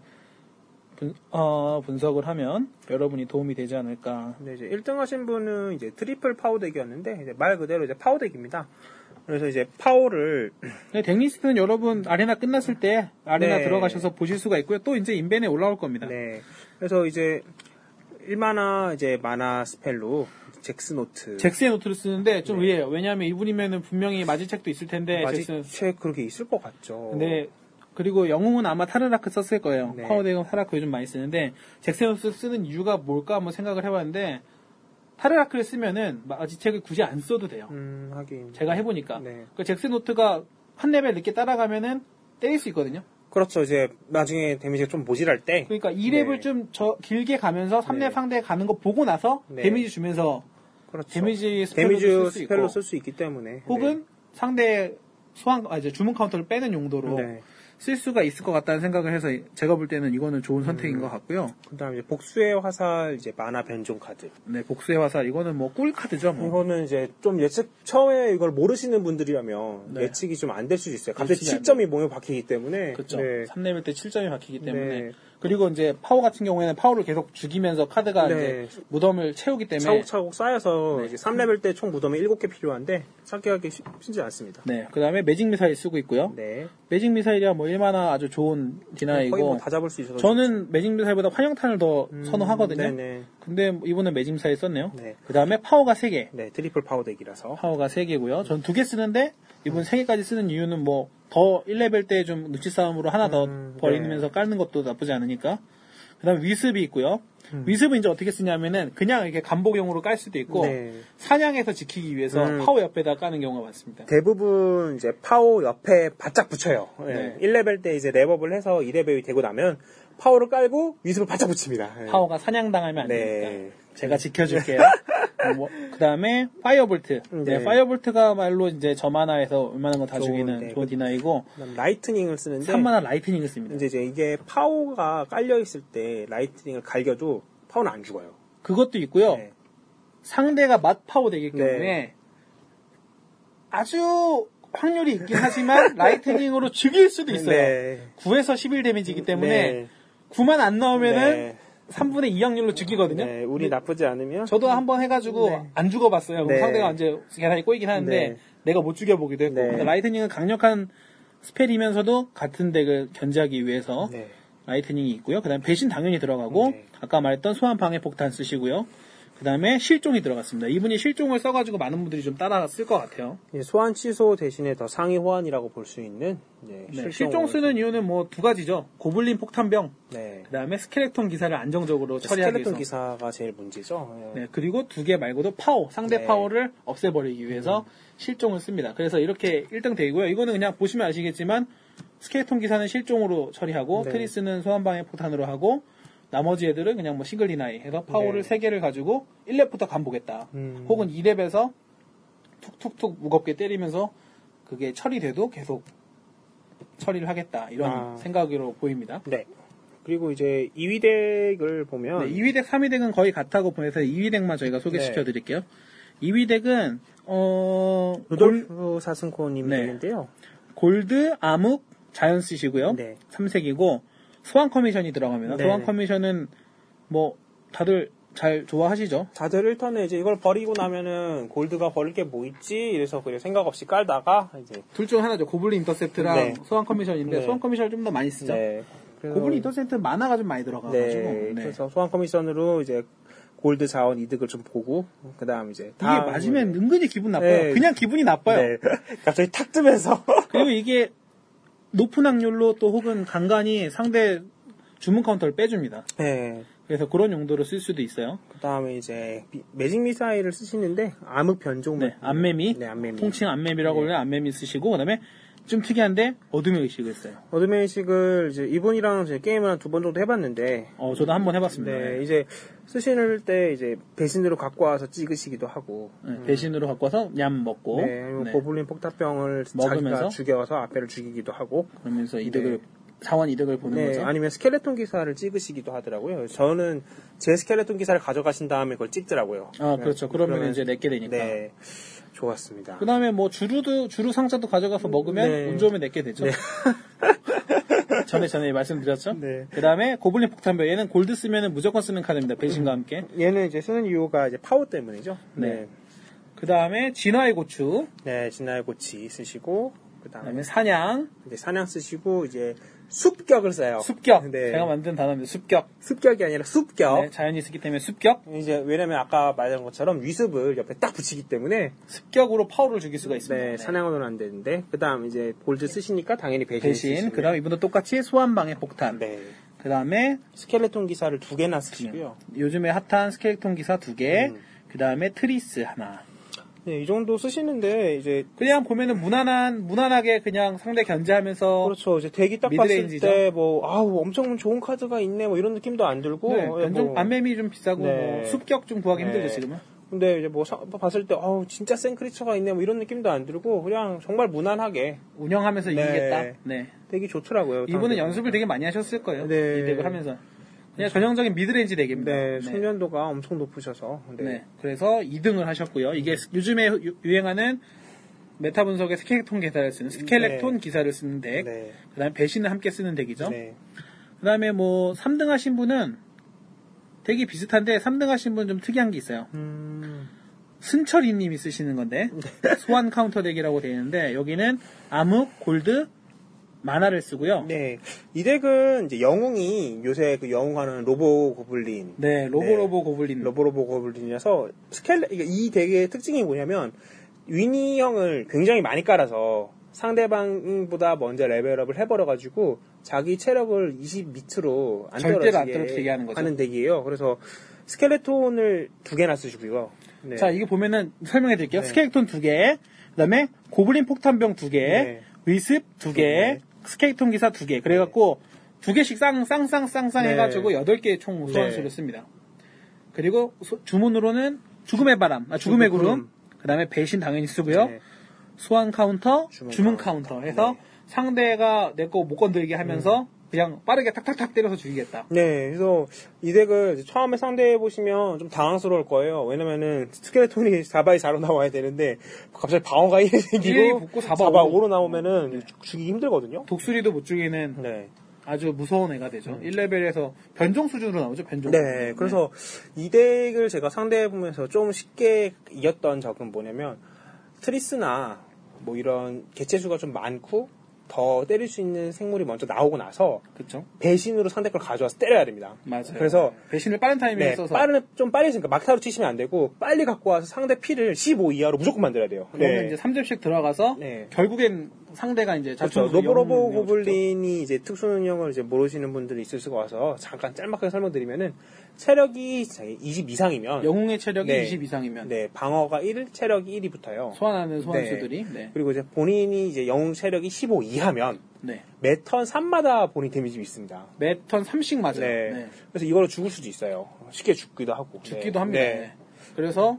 분, 어, 분석을 하면 여러분이 도움이 되지 않을까. 네, 이제 1등 하신 분은 이제 트리플 파워덱이었는데 이제 말 그대로 이제 파워덱입니다. 그래서 이제 파워를 네, 덱리스트는 여러분 아레나 끝났을 때 아레나 네. 들어가셔서 보실 수가 있고요. 또 이제 인벤에 올라올 겁니다. 네. 그래서 이제 1마나 이제 마나 spell로 잭스 노트 잭스의 노트를 쓰는데 좀 네. 의외예요. 왜냐하면 이분이면은 분명히 마지책도 있을 텐데 잭스. 마지책 그렇게 있을 것 같죠. 근데 그리고 영웅은 아마 타르라크 썼을 거예요. 네. 파워덱은 타르라크 요즘 많이 쓰는데 잭스의 노트 쓰는 이유가 뭘까 한번 생각을 해봤는데 타르라크를 쓰면은 마지책을 굳이 안 써도 돼요. 음, 하긴. 제가 해보니까. 네. 그 잭스 노트가 한 레벨 늦게 따라가면은 때릴 수 있거든요. 그렇죠. 이제 나중에 데미지가 좀 모자랄 때 그러니까 2렙을 네. 좀저 길게 가면서 3렙 네. 상대 가는 거 보고 나서 네. 데미지 주면서 그렇죠. 데미지 spell로 데미지 쓸수 spell로 있고 쓸수 있기 때문에 혹은 상대 소환 아 이제 주문 카운터를 빼는 용도로 네. 쓸 수가 있을 것 같다는 생각을 해서 제가 볼 때는 이거는 좋은 선택인 음. 것 같고요. 그다음에 복수의 화살 이제 만화 변종 카드. 네, 복수의 화살 이거는 뭐 꿀 카드죠. 뭐. 이거는 이제 좀 예측 처음에 이걸 모르시는 분들이라면 네. 예측이 좀 안 될 수도 있어요. 갑자기 예측이 안 7점이 몸에 박히기 때문에. 그렇죠. 네. 3레벨 때 7점이 박히기 때문에 네. 그리고 이제 파워 같은 경우에는 파워를 계속 죽이면서 카드가 네. 이제 무덤을 채우기 때문에 차곡차곡 쌓여서 네. 이제 3레벨 때 총 무덤이 7개 필요한데 찾기하기 쉽- 쉽지 않습니다. 네, 그다음에 매직 미사일 쓰고 있고요. 네. 매직 미사일이야 뭐 1마나 아주 좋은 거의 deny고 뭐다 잡을 수 있어서. 저는 매직 미사일보다 환영탄을 더 음, 선호하거든요. 네네. 근데 이분은 매직 미사일 썼네요. 네. 그다음에 파워가 3개. 네, 트리플 파워 덱이라서. 파워가 3개고요. 전 2개 쓰는데 이분 3개까지 쓰는 이유는 뭐 더 1레벨 때 좀 눈치 싸움으로 하나 더 음, 버리면서 깔는 것도 나쁘지 않으니까. 그 다음에 위습이 있고요. 위습은 이제 어떻게 쓰냐면은 그냥 이렇게 간보기용으로 깔 수도 있고 네. 사냥에서 지키기 위해서 음. 파워 옆에다 까는 경우가 많습니다. 대부분 이제 파워 옆에 바짝 붙여요. 네. 네. 1레벨 때 이제 level up을 해서 2레벨이 되고 나면 파워를 깔고 위습을 바짝 붙입니다. 네. 파워가 사냥당하면 안 네. 되니까. 제가 지켜줄게요. 그 다음에 파이어볼트. 네. 네. 파이어볼트가 말로 이제 저마나에서 웬만한 거 다 죽이는 네. 좋은 deny고 그다음 라이트닝을 쓰는데 3마나 라이트닝을 씁니다. 이제, 이제 이게 파워가 깔려 있을 때 라이트닝을 갈겨도 파워는 안 죽어요. 그것도 있고요. 네. 상대가 맞파워덱이기 때문에 네. 아주 확률이 있긴 하지만 라이트닝으로 죽일 수도 있어요. 네. 9에서 11 데미지이기 때문에 네. 9만 안 나오면은 네. 3분의 2 확률로 죽이거든요. 네, 운이 나쁘지 않으면 저도 한번 해가지고 네. 안 죽어봤어요. 그럼 네. 상대가 이제 계산이 꼬이긴 하는데 네. 내가 못 죽여보기도 했고 네. 라이트닝은 강력한 spell이면서도 같은 덱을 견제하기 위해서 네. 라이트닝이 있고요. 그 다음에 배신 당연히 들어가고 네. 아까 말했던 소환 방해 폭탄 쓰시고요. 그 다음에 실종이 들어갔습니다. 이분이 실종을 써가지고 많은 분들이 좀 따라 쓸 것 같아요. 이제 소환 취소 대신에 더 상위 호환이라고 볼 수 있는 네, 네, 실종 쓰는 이유는 뭐 두 가지죠. 고블린 폭탄병, 네. 그 다음에 스켈레톤 기사를 안정적으로 처리하기 스켈레톤 위해서. 기사가 제일 문제죠. 네. 네, 그리고 두 개 말고도 파워, 상대 네. 파워를 없애버리기 위해서 실종을 씁니다. 그래서 이렇게 1등 되고요. 이거는 그냥 보시면 아시겠지만 스켈레톤 기사는 실종으로 처리하고 네. 트리스는 소환방해 폭탄으로 하고 나머지 애들은 그냥 뭐 single deny 해서 파워를 네. 세 개를 가지고 1렙부터 간보겠다. 음. 혹은 2렙에서 툭툭툭 무겁게 때리면서 그게 처리돼도 계속 처리를 하겠다. 이런 아. 생각으로 보입니다. 네. 그리고 이제 2위 덱을 보면 네, 2위 덱, 3위 덱은 거의 같다고 보내서 2위 덱만 저희가 소개시켜 드릴게요. 2위 덱은 어 골, 루돌프 사승코님 네. 덱인데요. 골드, 암흑, 자연스시고요. 네. 3색이고 소환 커미션이 들어갑니다. 네. 소환 커미션은 뭐 다들 잘 좋아하시죠? 다들 1턴에 이제 이걸 버리고 나면은 골드가 버릴 게 뭐 있지? 이래서 그냥 생각 없이 깔다가 이제 둘 중 하나죠. 고블린 인터셉트랑 네. 소환 커미션인데 네. 소환 커미션을 좀 더 많이 쓰죠. 네. 고블린 인터셉트 마나가 좀 많이 들어가가지고. 네, 네. 그래서 소환 커미션으로 이제 골드 자원 이득을 좀 보고 그다음 이제 이게 맞으면 은근히 기분 나빠요. 네. 그냥 기분이 나빠요. 네. 갑자기 탁 뜨면서 그리고 이게 높은 확률로 또 혹은 간간히 상대 주문 카운터를 빼줍니다. 네. 그래서 그런 용도로 쓸 수도 있어요. 그 다음에 이제 미- magic missile을 쓰시는데 암흑 변종 네, 안매미, 네, 안매미. 통칭 안매미라고 원래 안매미 쓰시고 그다음에 좀 특이한데 어둠의 의식을 써요. 어둠의 의식을 이제 이분이랑 이제 게임을 한 두 번 정도 해봤는데 어, 저도 한 번 해봤습니다. 네, 이제 쓰실 때 이제 배신으로 갖고 와서 찍으시기도 하고 네, 배신으로 갖고 와서 냠 먹고 네, 네, 고블린 폭탄병을 먹으면서? 자기가 죽여서 앞에를 죽이기도 하고 그러면서 이득을 네. 자원 이득을 보는 네, 거죠. 아니면 스켈레톤 기사를 찍으시기도 하더라고요. 저는 제 스켈레톤 기사를 가져가신 다음에 그걸 찍더라고요. 아 네, 그렇죠. 그러면 그러면- 이제 내게 되니까. 네, 좋았습니다. 그다음에 뭐 주루도 주루 상자도 가져가서 먹으면 네. 운 좋으면 내게 되죠. 전에 전에 말씀드렸죠. 네. 그다음에 고블린 폭탄병 얘는 골드 쓰면은 무조건 쓰는 카드입니다. 배신과 함께. 얘는 이제 쓰는 이유가 이제 파워 때문이죠. 네. 네, 그다음에 진화의 고추, 네, 진화의 고치 쓰시고 그다음에 그다음에 사냥, 이제 사냥 쓰시고 이제 숲격을 써요. 습격. 네. 제가 만든 단어인데 습격. 습격이 아니라 숲격. 네, 자연이 쓰기 때문에 습격. 이제 왜냐면 아까 말한 것처럼 위습을 옆에 딱 붙이기 때문에 습격으로 파워를 죽일 수가 있습니다. 네, 네. 사냥으로는 안 되는데 그다음 이제 골드 쓰시니까 당연히 배신 배신. 그다음 이분도 똑같이 소환방의 폭탄. 네. 그다음에 스켈레톤 기사를 두 개나 쓰시고요. 요즘에 핫한 스켈레톤 기사 두 개. 음. 그다음에 트리스 하나. 네, 이 정도 쓰시는데 이제 그냥 보면은 무난한 무난하게 그냥 상대 견제하면서 그렇죠. 이제 대기 딱 봤을 midrange죠. 때뭐 아우 엄청 좋은 카드가 있네 뭐 이런 느낌도 안 들고 네, 예, 변종 뭐. 안매미 좀 비싸고 네. 뭐 습격 좀 구하기 네. 힘들죠 지금은. 근데 이제 뭐 사- 봤을 때 아우 진짜 센 creature가 있네 뭐 이런 느낌도 안 들고 그냥 정말 무난하게 운영하면서 네. 이기겠다. 네. 되게 좋더라고요. 이분은. 연습을 되게 많이 하셨을 거예요. 네. 이 덱을 하면서. 그냥 전형적인 midrange 덱입니다. 네, 숙련도가 엄청 높으셔서 네. 네. 그래서 2등을 하셨고요. 이게 요즘에 유- 유행하는 메타 분석의 스켈레톤 기사를 쓰는 스켈레톤 기사를 쓰는 덱. 네. 그다음에 배신을 함께 쓰는 덱이죠. 네. 그다음에 뭐 3등 하신 분은 덱이 비슷한데 3등 하신 분은 좀 특이한 게 있어요. 음, 승철이 님이 쓰시는 건데 소환 카운터 덱이라고 되어 있는데 여기는 암흑, 골드, 마나를 쓰고요. 네. 이 덱은 이제 영웅이 요새 그 영웅하는 로보 고블린 네, 로보로보 고블린. 로보 로보 고블린이라서 스켈레 이게 이 덱의 특징이 뭐냐면 weenie형을 굉장히 많이 깔아서 상대방보다 먼저 레벨업을 해버려가지고 자기 체력을 20 밑으로 안 절대로 안 떨어지게 떨어지게 하는 거죠. 덱이에요. 그래서 스켈레톤을 두 개나 쓰시고요. 네. 자, 이게 보면은 설명해 드릴게요. 네. 스켈레톤 두 개, 그다음에 고블린 폭탄병 두 개, 네. 위습 두 개, 네. 스켈레톤 기사 두 개. 그래갖고 두 개씩 쌍, 쌍쌍쌍쌍 네. 해가지고 여덟 개의 총 소환수를 네. 씁니다. 그리고 소- 주문으로는 죽음의 바람, 아, 죽음의 구름, 그다음에 배신 당연히 쓰고요. 네. 소환 카운터, 주문, 주문 카운터. 카운터. 해서 네. 상대가 내 거 못 건들게 하면서 그냥 빠르게 탁탁탁 때려서 죽이겠다. 네, 그래서 이 덱을 처음에 상대해 보시면 좀 당황스러울 거예요. 왜냐면은 스켈레톤이 4 by 4로 나와야 되는데 갑자기 방어가 1이 생기고 붙고 4바 4바 5로 5로 나오면은 죽이기 힘들거든요. 독수리도 못 죽이는 네. 아주 무서운 애가 되죠. 1레벨에서 변종 수준으로 나오죠, 변종. 음. 네, 수준으로. 그래서 이 덱을 제가 상대해 보면서 좀 쉽게 이겼던 적은 뭐냐면 트리스나 뭐 이런 개체수가 좀 많고 더 때릴 수 있는 생물이 먼저 나오고 나서 그쵸. 배신으로 상대 걸 가져와서 때려야 됩니다. 맞아요. 그래서 배신을 빠른 타이밍에 네, 써서 빠른 좀 빨리 있으니까 막타로 치시면 안 되고 빨리 갖고 와서 상대 피를 15 이하로 무조건 만들어야 돼요. 그러면 네. 이제 3점씩 들어가서 네. 결국엔 상대가 이제 그렇죠. 로보로보 영웅을 고블린이 이제 특수 능력을 이제 모르시는 분들이 있을 수가 와서 잠깐 짤막하게 설명드리면은 체력이 20 이상이면 영웅의 체력이 네. 20 이상이면 네, 방어가 1, 체력이 1이 붙어요. 소환하는 소환수들이 네. 그리고 이제 본인이 이제 영웅 체력이 15 이하면 네. 매턴 3마다 본인 데미지 있습니다. 매턴 3씩 맞아요. 네. 네. 그래서 이걸로 죽을 수도 있어요. 쉽게 죽기도 하고. 죽기도 네. 합니다. 네. 네. 그래서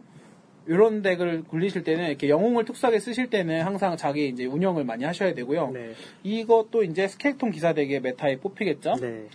이런 덱을 굴리실 때는 이렇게 영웅을 특수하게 쓰실 때는 항상 자기 이제 운영을 많이 하셔야 되고요. 네. 이것도 이제 스켈레톤 기사 덱의 메타에 뽑히겠죠. 네.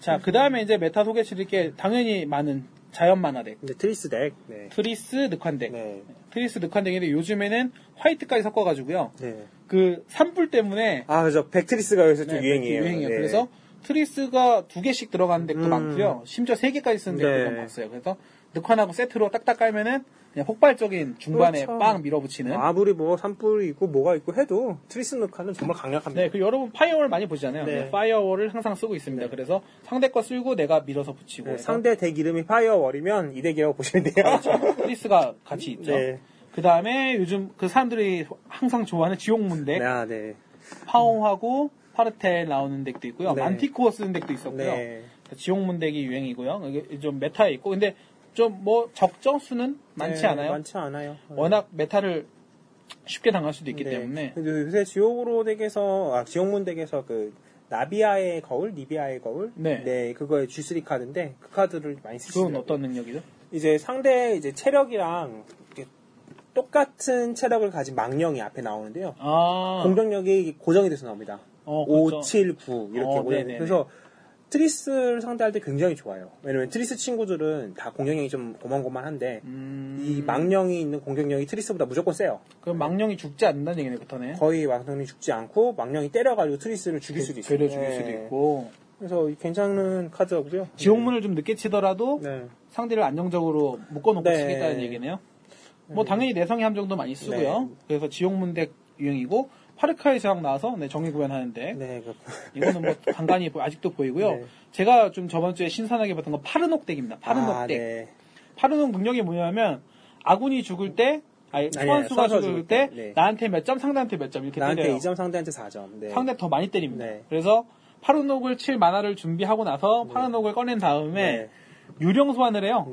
자, 그 다음에 이제 메타 소개해 드릴 게 당연히 많은 자연 마나 덱. 이제 트리스 덱. 네. 트리스 늑환 덱. 네. 트리스 늑환 덱인데 요즘에는 화이트까지 섞어가지고요. 네. 그 산불 때문에 아, 그죠. 백트리스가 요새 좀 네, 유행이에요. 유행이에요. 네. 그래서 트리스가 두 개씩 들어가는 덱도 음. 많고요. 심지어 세 개까지 쓰는 덱도 네. 좀 봤어요. 그래서 늑환하고 세트로 딱딱 깔면은 그냥 폭발적인 중반에 그렇죠. 빵 밀어붙이는. 아무리 뭐 산불이 있고 뭐가 있고 해도 트리스 늑환은 정말 강력합니다. 네, 그 여러분 firewall 많이 보시잖아요. 네. 네, firewall을 항상 쓰고 있습니다. 네. 그래서 상대 거 쓸고 내가 밀어서 붙이고. 네, 상대 덱 이름이 firewall이면 이 덱이라고 보시면 돼요. 그렇죠. 트리스가 같이 있죠. 네. 그 다음에 요즘 그 사람들이 항상 좋아하는 지옥문덱, 네, 아, 네. 파옹하고 파르텔 나오는 덱도 있고요. 네. 만티코어 쓰는 덱도 있었고요. 네. 지옥문 덱이 유행이고요. 이게 좀 메타에 있고, 근데 좀 뭐 적정 수는 많지 네, 않아요. 많지 않아요. 워낙 메타를 쉽게 당할 수도 있기 네. 때문에. 근데 요새 지옥으로 덱에서 아, 지옥문 덱에서 그 나비아의 거울, 리비아의 거울, 네. 그거의 G3 카드인데 그 카드를 많이 쓰시죠. 그건 어떤 능력이죠? 이제 상대 이제 체력이랑 똑같은 체력을 가진 망령이 앞에 나오는데요. 아, 공격력이 고정이 돼서 나옵니다. 어, 5, 그렇죠. 7, 9 이렇게 어, 고정이. 그래서 트리스를 상대할 때 굉장히 좋아요. 왜냐면 트리스 친구들은 다 공격력이 좀 고만고만한데 음, 이 망령이 있는 공격력이 트리스보다 무조건 세요. 그럼 망령이 죽지 않는다는 얘기네, 부터네. 거의 망령이 죽지 않고 망령이 때려가지고 트리스를 죽일 수도 있어요. 되려 죽일 네. 수도 있고. 그래서 괜찮은 카드고요. 지옥문을 좀 늦게 치더라도 네. 상대를 안정적으로 묶어놓고 네. 치겠다는 얘기네요. 뭐 당연히 내성의 함정도 많이 쓰고요. 네. 그래서 지옥문 덱 유행이고 파르카의 저항 나와서 네, 정의 구현하는데 네. 그, 이거는 뭐 간간히 보- 아직도 보이고요. 네. 제가 좀 저번 주에 신선하게 봤던 건 파르녹 덱입니다. 파르녹 아, 덱. 네. 파르녹 능력이 뭐냐면 아군이 죽을 때 아니 소환수가 죽을 때 때, 네. 나한테 몇 점 상대한테 몇 점 이렇게 나한테 때려요. 2점 상대한테 4점. 네. 상대 더 많이 때립니다. 네. 그래서 파르녹을 칠 마나를 준비하고 나서 파르녹을 꺼낸 다음에 네. 유령 소환을 해요.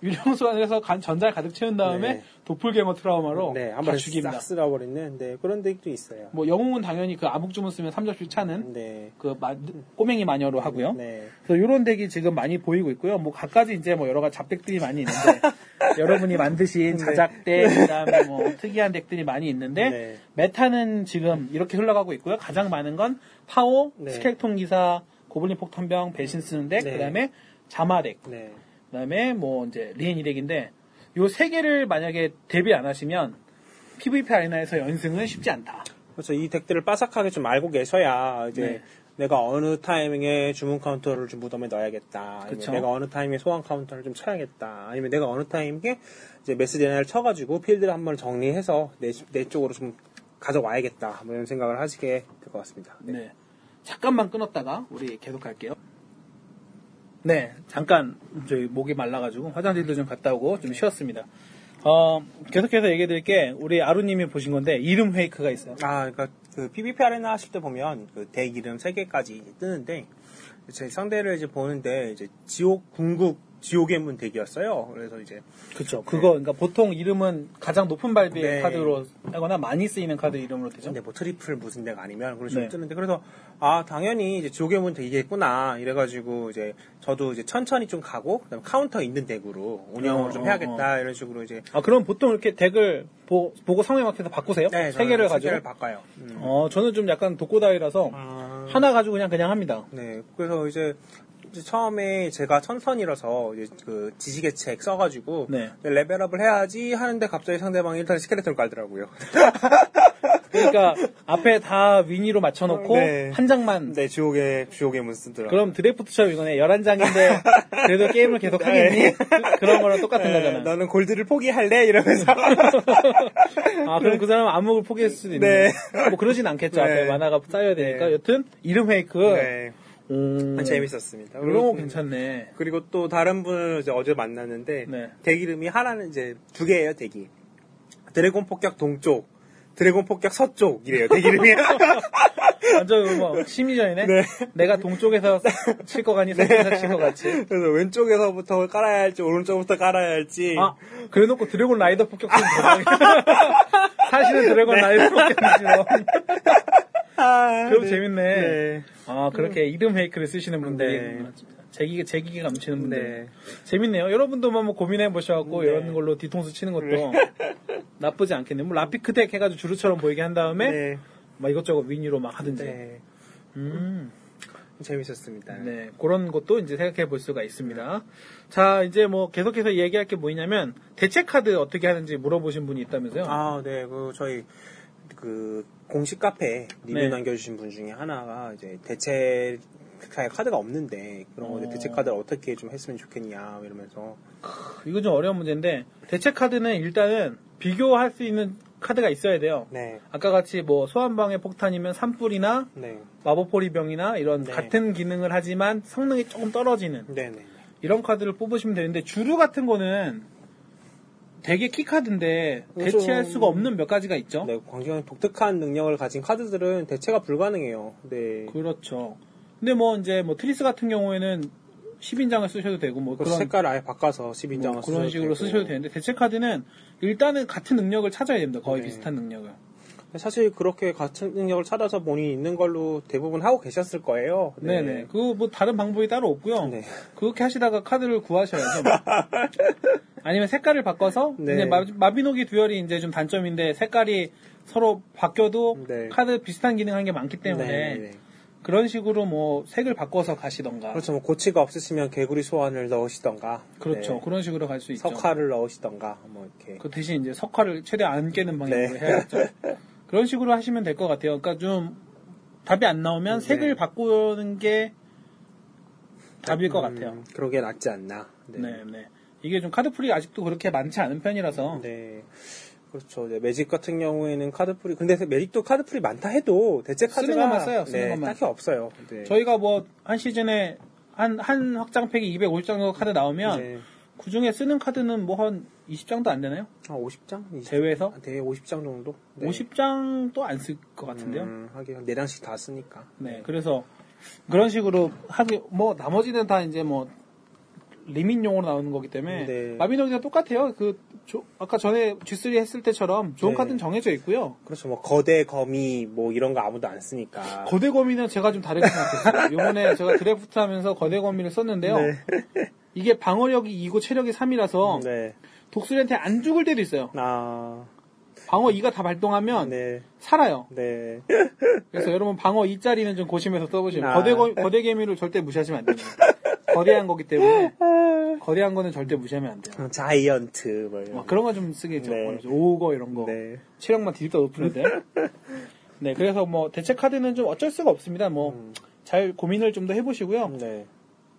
네. 유령 소환을 해서 간- 전자를 가득 채운 다음에 네. 도플갱어 트라우마로 네. 다 죽입니다. 싹 쓸어버리는 네. 그런 덱도 있어요. 뭐 영웅은 당연히 그 암흑주문 쓰면 3점씩 차는 네. 그 마- 꼬맹이 마녀로 하고요. 네. 그래서 이런 덱이 지금 많이 보이고 있고요. 뭐 각가지 이제 뭐 여러 가지 잡덱들이 많이 있는데 여러분이 만드신 자작덱 그다음에 뭐 특이한 덱들이 많이 있는데 네. meta는 지금 이렇게 흘러가고 있고요. 가장 많은 건 파워, 네. 스켈톤 기사, 고블린 폭탄병, 배신 쓰는 덱, 네. 그다음에 자마 덱, 네. 그다음에 뭐 이제 리엔 이덱인데 요 세 개를 만약에 대비 안 하시면 PVP 아레나에서 연승은 쉽지 않다. 그렇죠. 이 덱들을 빠삭하게 좀 알고 계셔야 이제 네. 내가 어느 타이밍에 주문 카운터를 좀 무덤에 넣어야겠다. 그쵸. 내가 어느 타이밍에 소환 카운터를 좀 쳐야겠다. 아니면 내가 어느 타이밍에 이제 메스 데나를 쳐가지고 필드를 한번 정리해서 내, 내 쪽으로 좀 가져와야겠다. 뭐 이런 생각을 하시게 될 것 같습니다. 네. 네. 잠깐만 끊었다가 우리 계속 할게요. 네, 잠깐 저희 목이 말라가지고 화장실도 좀 갔다 오고 좀 쉬었습니다. 어, 계속해서 얘기해 드릴 게 우리 아루님이 보신 건데 이름 fake가 있어요. 아, 그러니까 그 PVP 아레나 하실 때 보면 그 덱 이름 3개까지 뜨는데 제 상대를 이제 보는데 이제 지옥 궁극 지옥의 문 덱이었어요. 그래서 이제 그렇죠. 그거 그러니까 보통 이름은 가장 높은 발비의 네. 카드로 하거나 많이 쓰이는 카드 이름으로 되죠. 근데 뭐 트리플 무슨 덱 아니면 그런 식으로 네. 뜨는데 그래서 아 당연히 이제 지옥의 문 덱이겠구나 이래가지고 이제 저도 이제 천천히 좀 가고 그다음에 카운터 있는 덱으로 운영을 어, 좀 어, 해야겠다 이런 식으로 이제 아 그럼 보통 이렇게 덱을 보, 고 상황에 맞춰서 바꾸세요? 네, 세 개를 세 가지고. 개를 바꿔요. 음. 어 저는 좀 약간 독고다이라서 아, 하나 가지고 그냥 그냥 합니다. 네 그래서 이제 처음에 제가 천선이라서 그 지시계책 써가지고 네. 레벨업을 해야지 하는데 갑자기 상대방이 일단 스켈레톤을 깔더라고요. 그러니까 앞에 다 weenie로 맞춰놓고 네. 한 장만 네 지옥의 지옥의 문 쓰더라고요. 그럼 드래프트처럼 이거네 11장인데 그래도 게임을 계속 하겠니? 그- 그런 거랑 똑같은 네, 거잖아 너는 골드를 포기할래 이러면서 아 그럼 그 사람은 암흑을 포기했을 수도 있네 네. 뭐 그러진 않겠죠 앞에 네. 마나가 쌓여야 되니까 네. 여튼 이름 fake 네 음, 재밌었습니다. 이런 거 괜찮네. 그리고 또 다른 분을 이제 어제 만났는데 네. 덱 이름이 하나는 이제 두 개예요 덱이 드래곤 폭격 동쪽 드래곤 폭격 서쪽 이래요 덱 이름이. 완전 뭐 심리전이네? 네. 내가 동쪽에서 칠거 같니 서쪽에서 칠거 같니 그래서 왼쪽에서부터 깔아야 할지 오른쪽부터 깔아야 할지. 아 그래놓고 드래곤 라이더 대박이야 사실은 드래곤 네. 라이더 폭격팀이죠 아, 그럼 네. 재밌네. 네. 아 그렇게 이름 fake를 쓰시는 분들이 네. 재기가 재기가 넘치는 분들 네. 재밌네요. 여러분도 뭐 고민해 보셔갖고 네. 이런 걸로 뒤통수 치는 것도 나쁘지 않겠네요. 뭐 라피크 덱 해가지고 주루처럼 보이게 한 다음에 네. 막 이것저것 위니로 막 하든지. 네. 음, 재밌었습니다. 네 그런 것도 이제 생각해 볼 수가 있습니다. 자 이제 뭐 계속해서 얘기할 게 뭐냐면 대체 카드 어떻게 하는지 물어보신 분이 있다면서요? 아, 네. 그 저희 그 공식 카페 리뷰 네. 남겨주신 분 중에 하나가 이제 대체 카드가 없는데 그런 거 어. 대체 카드를 어떻게 좀 했으면 좋겠냐 이러면서 이거 좀 어려운 문제인데 대체 카드는 일단은 비교할 수 있는 카드가 있어야 돼요. 네, 아까 같이 뭐 소환방의 폭탄이면 산불이나 네, 마법포리병이나 이런 네. 같은 기능을 하지만 성능이 조금 떨어지는 네, 네. 이런 카드를 뽑으시면 되는데 주류 같은 거는 되게 키 카드인데. 대체할 수가 없는 몇 가지가 있죠. 네, 광경의 독특한 능력을 가진 카드들은 대체가 불가능해요. 네. 그렇죠. 근데 뭐 이제 뭐 트리스 같은 경우에는 10인장을 쓰셔도 되고 뭐그 그런 색깔을 아예 바꿔서 10인장을 뭐 그런 식으로 쓰셔도 되는데 대체 카드는 일단은 같은 능력을 찾아야 됩니다. 거의 네. 비슷한 능력을. 사실 그렇게 같은 능력을 찾아서 본인이 있는 걸로 대부분 하고 계셨을 거예요. 네, 네. 그거 뭐 다른 방법이 따로 없고요. 네. 그렇게 하시다가 카드를 구하셔야죠. 아니면 색깔을 바꿔서 네. 근데 마, 마비노기 듀얼이 이제 좀 단점인데 색깔이 서로 바뀌어도 네. 카드 비슷한 기능한 게 많기 때문에 네, 네. 그런 식으로 뭐 색을 바꿔서 가시던가 그렇죠. 뭐 고치가 없으시면 개구리 소환을 넣으시던가. 그렇죠. 네. 그런 식으로 갈 수 있죠. 석화를 넣으시던가. 뭐 이렇게. 그 대신 이제 석화를 최대 안 깨는 방향으로 네. 해야겠죠. 그런 식으로 하시면 될 것 같아요. 그러니까 좀 답이 안 나오면 네. 색을 바꾸는 게 답일 것 음, 같아요. 그런 게 낫지 않나. 네, 네. 이게 좀 카드풀이 아직도 그렇게 많지 않은 편이라서 네. 그렇죠. 이제 매직 같은 경우에는 카드풀이 근데 매직도 카드풀이 많다 해도 대체 쓰는 카드가 것만 써요, 쓰는 네, 것만. 딱히 없어요. 네. 저희가 뭐 한 시즌에 한, 한 확장팩이 250장 정도 카드 나오면 네. 그 중에 쓰는 카드는 뭐 한 20장도 안 되나요? 한 50장? 20, 대회에서? 대회 50장 정도? 네. 50장도 안 쓸 것 같은데요? 음, 하긴 한 4장씩 다 쓰니까. 네, 그래서 그런 식으로 하기 뭐 나머지는 다 이제 뭐 리밋용으로 나오는 거기 때문에 네. 마비노기가 똑같아요. 그 조- 아까 전에 G3 했을 때처럼 좋은 네. 카드는 정해져 있고요. 그렇죠. 뭐 거대 거미 뭐 이런 거 아무도 안 쓰니까. 거대 거미는 제가 좀 다르게 생각했어요. 이번에 제가 드래프트 하면서 거대 거미를 썼는데요. 네. 이게 방어력이 2고 체력이 3이라서 네. 독수리한테 안 죽을 때도 있어요. 아, 방어 2가 다 발동하면 네. 살아요. 네. 그래서 여러분 방어 2짜리는 좀 고심해서 써보시면 아. 거대 거, 거대 개미를 절대 무시하시면 안 됩니다. 거대한 거기 때문에 거대한 거는 절대 무시하면 안 돼요. 어, giant 뭐 이런. 막 그런 거 좀 쓰겠죠. 네. 오거 이런 거. 네. 체력만 뒤지게 높은 애들. 네, 그래서 뭐 대체 카드는 좀 어쩔 수가 없습니다. 뭐 음. 잘 고민을 좀 더 해보시고요. 네.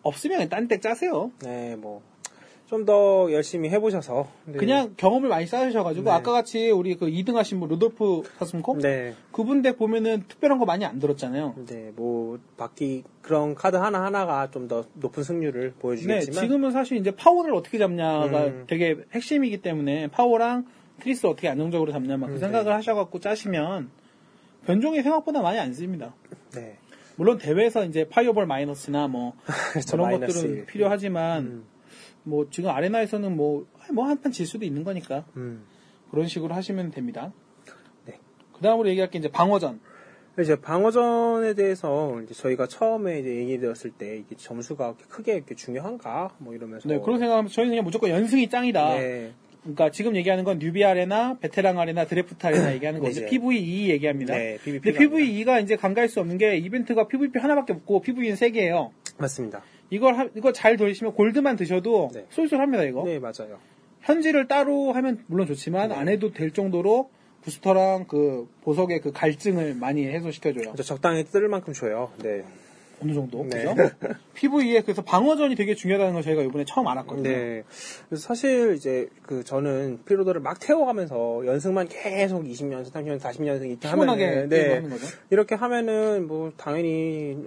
없으면 딴 덱 짜세요. 네, 뭐. 좀 더 열심히 해보셔서. 네. 그냥 경험을 많이 쌓으셔가지고 네. 아까 같이 우리 그 2등 하신 분 루돌프 사슴코 네. 그분 덱 보면은 특별한 거 많이 안 들었잖아요. 네, 뭐, 바퀴, 그런 카드 하나 하나가 좀 더 높은 승률을 네, 보여주겠지만. 지금은 사실 이제 파워를 어떻게 잡냐가 음. 되게 핵심이기 때문에 파워랑 트리스 어떻게 안정적으로 잡냐 막그 음, 생각을 네. 하셔갖고 짜시면 변종이 생각보다 많이 안 씁니다. 네. 물론 대회에서 이제 파이어볼 마이너스나 뭐 그렇죠, 그런 마이너스. 것들은 필요하지만 음. 뭐 지금 아레나에서는 뭐 뭐 한 판 질 수도 있는 거니까 음. 그런 식으로 하시면 됩니다. 네. 그 다음으로 얘기할 게 이제 방어전. 이제 방어전에 대해서 이제 저희가 처음에 이제 얘기드렸을 때 이게 점수가 크게 이렇게 중요한가 뭐 이러면서 네, 그런 생각하면 저희는 그냥 무조건 연승이 짱이다. 네. 그러니까 지금 얘기하는 건 뉴비 아레나, 베테랑 아레나, 드래프트 아레나 얘기하는 거죠. 네. PVE 얘기합니다. 네, 근데 PVP 가 PVE가 이제 간과할 수 없는 게 이벤트가 PVP 하나밖에 없고 PVE는 세 개예요. 맞습니다. 이걸 하- 이거 잘 돌리시면 골드만 드셔도 네. 쏠쏠합니다 이거. 네, 맞아요. 현질을 따로 하면 물론 좋지만 네. 안 해도 될 정도로 부스터랑 그 보석의 그 갈증을 많이 해소시켜줘요. 그래서 적당히 뜰 만큼 줘요. 네. 어느 정도 네. 그죠? PVE에 그래서 방어전이 되게 중요하다는 걸 저희가 이번에 처음 알았거든요. 네. 그래서 사실 이제 그 저는 피로도를 막 태워가면서 연승만 계속 20연승, 30연승, 40연승 이렇게 하면은 네. 이렇게 하면은 뭐 당연히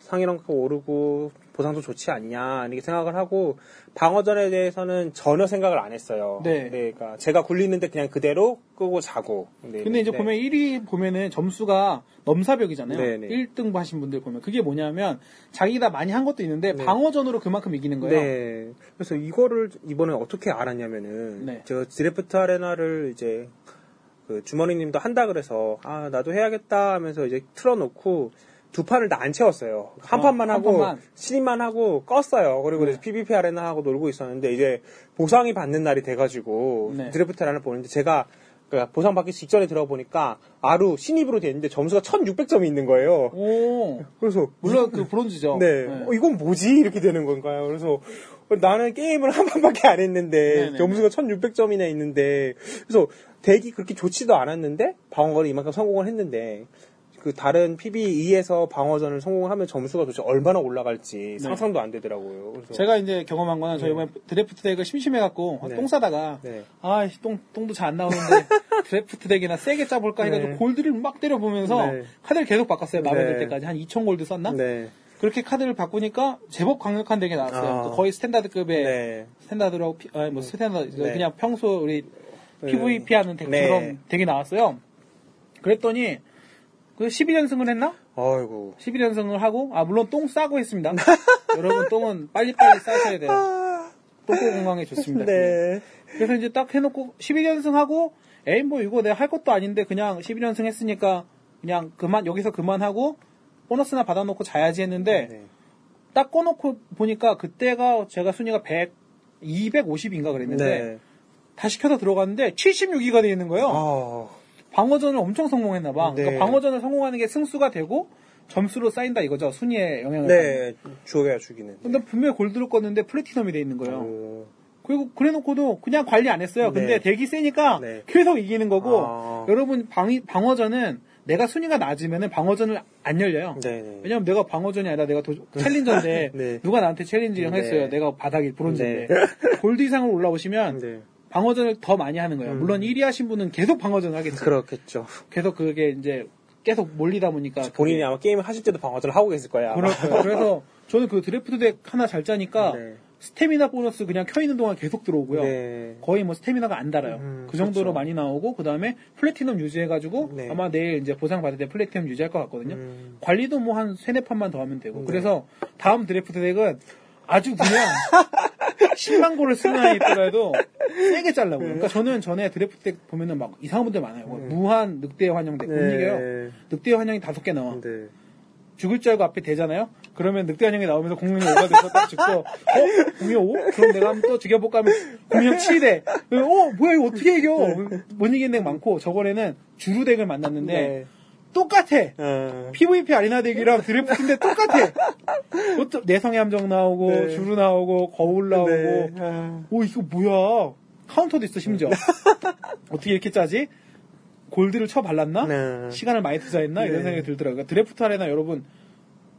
상위랑가 오르고 보상도 좋지 않냐 이렇게 생각을 하고 방어전에 대해서는 전혀 생각을 안 했어요. 네. 그러니까 제가 굴리는데 그냥 그대로 끄고 자고. 네, 근데 이제 네. 보면 1위 보면은 점수가 넘사벽이잖아요. 네네. 1등 하신 분들 보면 그게 뭐냐면 자기가 많이 한 것도 있는데 네. 방어전으로 그만큼 이기는 거예요. 네. 그래서 이거를 이번에 어떻게 알았냐면은 네. 제가 드래프트 아레나를 이제 그 주머니님도 한다 그래서 아 나도 해야겠다 하면서 이제 틀어놓고 두 판을 다 안 채웠어요. 한 어, 판만 한 하고 판만. 신임만 하고 껐어요. 그리고 네. PVP 아레나 하고 놀고 있었는데 이제 보상이 받는 날이 돼가지고 네. 드래프트 아레나 보는데 제가 그 보상 받기 직전에 들어보니까 아루 신입으로 돼 있는데 점수가 1,600점이 있는 거예요. 오, 그래서 물론 그 브론즈죠. 네. 어, 이건 뭐지? 이렇게 되는 건가요? 그래서 나는 게임을 한 번밖에 안 했는데 네네네. 점수가 1600점이나 있는데 그래서 deck이 그렇게 좋지도 않았는데 방어거리 이만큼 성공을 했는데 그 다른 PVP에서 방어전을 성공하면 점수가 도대체 얼마나 올라갈지 상상도 안 되더라고요. 그래서 제가 이제 경험한 거는 저희 이번에 드래프트 deck을 심심해갖고 네. 똥 싸다가 네. 아, 씨, 똥, 똥도 잘 안 나오는데 드래프트 deck이나 세게 짜볼까 해가지고 네. 골드를 막 때려보면서 네. 카드를 계속 바꿨어요. 마음에 들 네. 때까지. 한2,000 골드 썼나? 네. 그렇게 카드를 바꾸니까 제법 강력한 deck이 나왔어요. 아. 거의 standard급의 네. standard라고, 피- 아니 뭐 standard, 네. 그냥 평소 우리 네. PVP 하는 deck처럼 네. deck이 나왔어요. 그랬더니 그 11연승을 했나? 아이고. 11연승을 하고, 아, 물론 똥 싸고 했습니다. 여러분, 똥은 빨리빨리 싸셔야 돼요. 똥꼬 건강에 좋습니다. 네. 그래서 이제 딱 해놓고 11연승 하고, 에이, 뭐 이거 내가 할 것도 아닌데 그냥 11연승 했으니까 그냥 그만, 여기서 그만하고, 보너스나 받아놓고 자야지 했는데, 네. 딱 꺼놓고 보니까 그때가 제가 순위가 100, 250인가 그랬는데, 네. 다시 켜서 들어갔는데 76위가 돼 있는 거예요. 아. 방어전을 엄청 성공했나 봐. 네. 그러니까 방어전을 성공하는 게 승수가 되고, 점수로 쌓인다 이거죠. 순위에 영향을. 네. 죽여야 죽이는. 근데 분명히 골드를 껐는데 플래티넘이 돼 있는 거예요. 오. 그리고 그래놓고도 그냥 관리 안 했어요. 근데 네. 덱이 세니까 네. 계속 이기는 거고 아. 여러분 방, 방어전은 내가 순위가 낮으면 방어전을 안 열려요. 네네. 왜냐면 내가 방어전이 아니라 내가 도, 챌린저인데 네. 누가 나한테 챌린지를 네. 했어요. 내가 바닥이 브론즈인데 네. 골드 이상으로 올라오시면 네. 방어전을 더 많이 하는 거예요. 음. 물론 1위 하신 분은 계속 방어전을 하겠죠. 그렇겠죠. 계속 그게 이제 계속 몰리다 보니까 본인이 그게 아마 게임을 하실 때도 방어전을 하고 계실 거예요. 그렇고요. 그래서 저는 그 드래프트 deck 하나 잘 짜니까 네. 스태미나 보너스 그냥 켜 있는 동안 계속 들어오고요. 네. 거의 뭐 스태미나가 안 달아요. 음, 그 정도로 그렇죠. 많이 나오고 그 다음에 플래티넘 유지해가지고 네. 아마 내일 이제 보상 받을 때 플래티넘 유지할 것 같거든요. 음. 관리도 뭐 한 세네 판만 더 하면 되고 네. 그래서 다음 드래프트 deck은 아주 그냥 10만 골을 쓰는 한이 있더라도 세게 짤라고. 요 그러니까 저는 전에 드래프트 deck 보면은 막 이상한 분들 많아요. 뭐 무한 늑대 환영 deck 못 네. 이겨요. 늑대 환영이 다섯 개 나와. 네. 죽을 줄 알고 앞에 대잖아요? 그러면 늑대 환영이 나오면서 공룡이 5가 돼서 딱 죽고, 어? 공룡 5? 그럼 내가 한번 또 죽여볼까 하면 공룡 7대. 어, 뭐야, 이거 어떻게 이겨? 못 이기는 deck 많고, 저번에는 주루 deck을 만났는데, 네. 똑같아! 어. PVP arena deck이랑 드래프트인데 똑같아! 내성의 함정 나오고, 네. 주루 나오고, 거울 나오고, 네. 아. 오, 이거 뭐야. 카운터도 있어, 심지어. 어떻게 이렇게 짜지? 골드를 쳐 발랐나? 네. 시간을 많이 투자했나? 이런 네. 생각이 들더라고요. 드래프트 arena 여러분,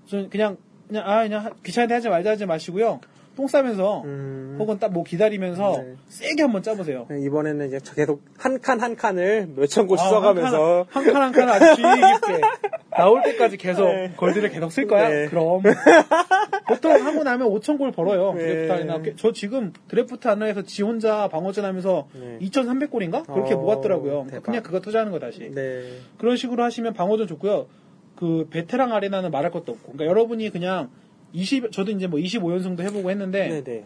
전 그냥, 그냥, 아, 그냥 하- 귀찮은데 하지 말자 하지 마시고요. 똥 싸면서, 음. 혹은 딱 뭐 기다리면서, 네. 세게 한번 짜보세요. 네, 이번에는 이제 계속 한 칸 한 칸을 몇천 골 아, 써가면서 한칸 한 칸 아주 주의 깊게 나올 때까지 계속 네. 골드를 계속 쓸 거야? 네. 그럼 보통 하고 나면 5천 골 벌어요 네. 드래프트 arena 저 지금 드래프트 arena에서 지 혼자 방어전 하면서 네. 2,300골인가? 그렇게 어, 모았더라고요 대박. 그냥 그거 투자하는 거 다시 네. 그런 식으로 하시면 방어전 좋고요 그 베테랑 arena는 말할 것도 없고 그러니까 여러분이 그냥 20 저도 이제 뭐 25연승도 해보고 했는데 네, 네.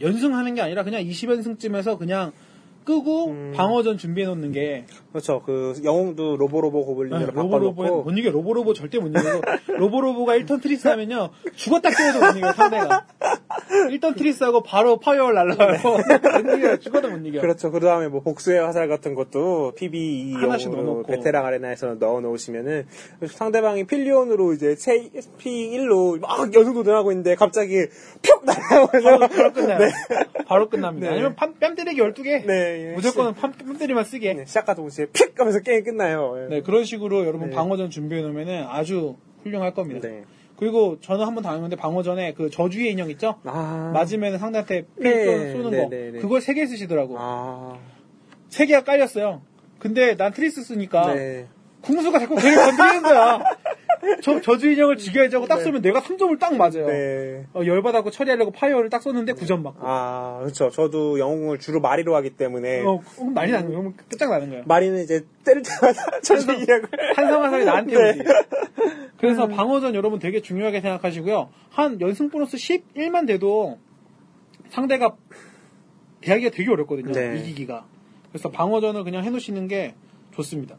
연승하는 게 아니라 그냥 20연승쯤에서 그냥 끄고 음. 방어전 준비해 놓는 게 그렇죠. 그 영웅도 로보로보 고블린으로 로보로보 바꿔놓고 못 이겨 로보로보 절대 못 이기고 로보로보가 1turn 트리스 하면요 죽었다 깨어도 못 이겨 상대가 1turn 트리스하고 바로 fire를 못 이겨 죽어도 못 이겨 그렇죠. 그 다음에 뭐 복수의 화살 같은 것도 PB 하나씩 영웅으로 넣어놓고. 베테랑 arena에서 넣어 놓으시면은 상대방이 필리온으로 이제 P1로 막 연속 도전하고 있는데 갑자기 푹 날아오면서 바로, 바로 끝나요 네. 바로 끝납니다 네. 아니면 뺨, 뺨 때리기 12개 네, 예. 무조건 뺨, 뺨 때리만 쓰게 네, 시작과 동시에 픽 하면서 게임 끝나요. 예. 네 그런 식으로 여러분 네. 방어전 준비해 놓으면은 아주 훌륭할 겁니다 네. 그리고 저는 한 번 당했는데 방어 전에 그 저주의 인형 있죠 아. 맞으면 상대한테 피 네, 쏘는 네, 거 네, 네. 그걸 세 개 쓰시더라고 아. 세 개가 깔렸어요. 근데 난 트리스 쓰니까 네. 궁수가 자꾸 걔를 건드리는 거야. 저 저주 인형을 죽여야지 하고 딱 쏘면 내가 3점을 딱 맞아요. 네. 어, 열받아고 처리하려고 fire를 딱 쏘는데 9점 맞고. 아, 그렇죠. 저도 영웅을 주로 마리로 하기 때문에 어, 어, 난리 나는. 그러면 끝장나는 거야. 마리는 이제 때릴 때마다 저주기약을 한성화살이 나한테 네. 오지. 그래서 방어전 여러분 되게 중요하게 생각하시고요. 한 연승 보너스 11만 돼도 상대가 대하기가 되게 어렵거든요. 네. 이기기가. 그래서 방어전을 그냥 해놓으시는 게 좋습니다.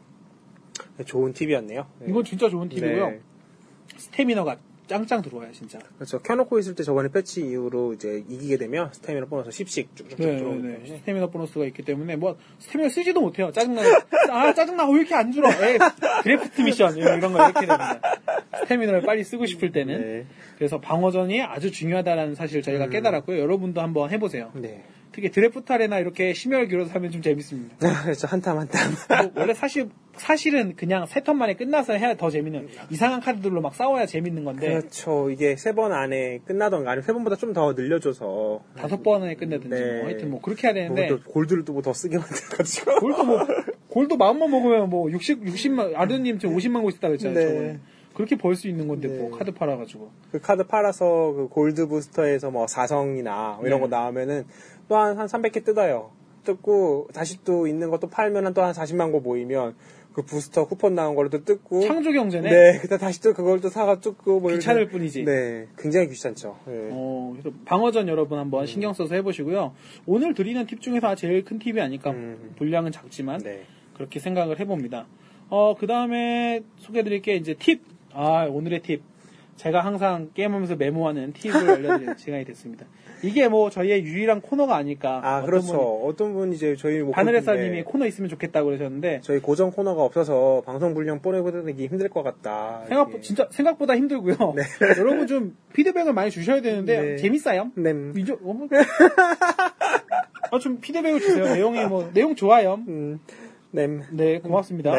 좋은 팁이었네요. 네. 이건 진짜 좋은 팁이고요. 네. 스태미너가 짱짱 들어와요, 진짜. 그렇죠. 켜놓고 있을 때 저번에 패치 이후로 이제 이기게 되면 스태미나 보너스 10씩 쭉쭉쭉 네, 들어오기 네. 스태미너 보너스가 있기 때문에 뭐 스태미너 쓰지도 못해요. 짜증나. 아 짜증나. 왜 이렇게 안 줄어? 에이, 드래프트 미션 이런 거 이렇게 됩니다. 스태미너를 빨리 쓰고 싶을 때는 네. 그래서 방어전이 아주 중요하다는 사실을 저희가 음. 깨달았고요. 여러분도 한번 해보세요. 네. 특히 드래프트 arena 이렇게 심혈을 기울여서 하면 좀 재밌습니다. 그렇죠. 한땀 한땀. 뭐 원래 사실 사실은 그냥 세 turn 만에 끝나서 해야 더 재밌는 이상한 카드들로 막 싸워야 재밌는 건데 그렇죠. 이게 세 번 안에 끝나던가 아니면 세 번보다 좀 더 늘려줘서 다섯 번에 끝내든지 네. 뭐 하여튼 뭐 그렇게 해야 되는데 뭐또 골드를 또 뭐 더 쓰게 만들어가지고. 골도 뭐 골도 마음만 먹으면 뭐 60, 60만 아드님 지금 50만 고 있었다 그랬잖아요. 네. 저번에. 그렇게 벌 수 있는 건데 네. 뭐 카드 팔아가지고 그 카드 팔아서 그 골드 부스터에서 뭐 4성이나 이런 네. 거 나오면은 또 한 한 300개 뜯어요. 뜯고 다시 또 있는 것도 팔면 또 한 40만 고 모이면 그 부스터 쿠폰 나온 걸로 또 뜯고 창조 경제네. 네, 그때 다시 또 그걸 또 사가 뜯고 뭐 귀찮을 이렇게. 뿐이지. 네, 굉장히 귀찮죠. 네. 어, 그래서 방어전 여러분 한번 신경 써서 해보시고요. 오늘 드리는 팁 중에서 제일 큰 팁이 아닐까. 음. 분량은 작지만 네. 그렇게 생각을 해봅니다. 어, 그 다음에 소개해드릴 게 이제 팁. 아, 오늘의 팁. 제가 항상 게임하면서 메모하는 팁을 알려드리는 시간이 됐습니다. 이게 뭐 저희의 유일한 코너가 아닐까. 아, 어떤 그렇죠. 분이 어떤 분이 이제 저희 뭐 바늘햇살님이 네. 코너 있으면 좋겠다고 그러셨는데 저희 고정 코너가 없어서 방송 분량 보내보내기 힘들 것 같다. 생각 이렇게. 진짜 생각보다 힘들고요. 여러분 좀 피드백을 많이 주셔야 되는데 네. 재밌어요. 네. 이제 어, 뭐. 아, 좀 피드백을 주세요. 내용이 뭐 내용 좋아요. 음, 네. 네, 고맙습니다.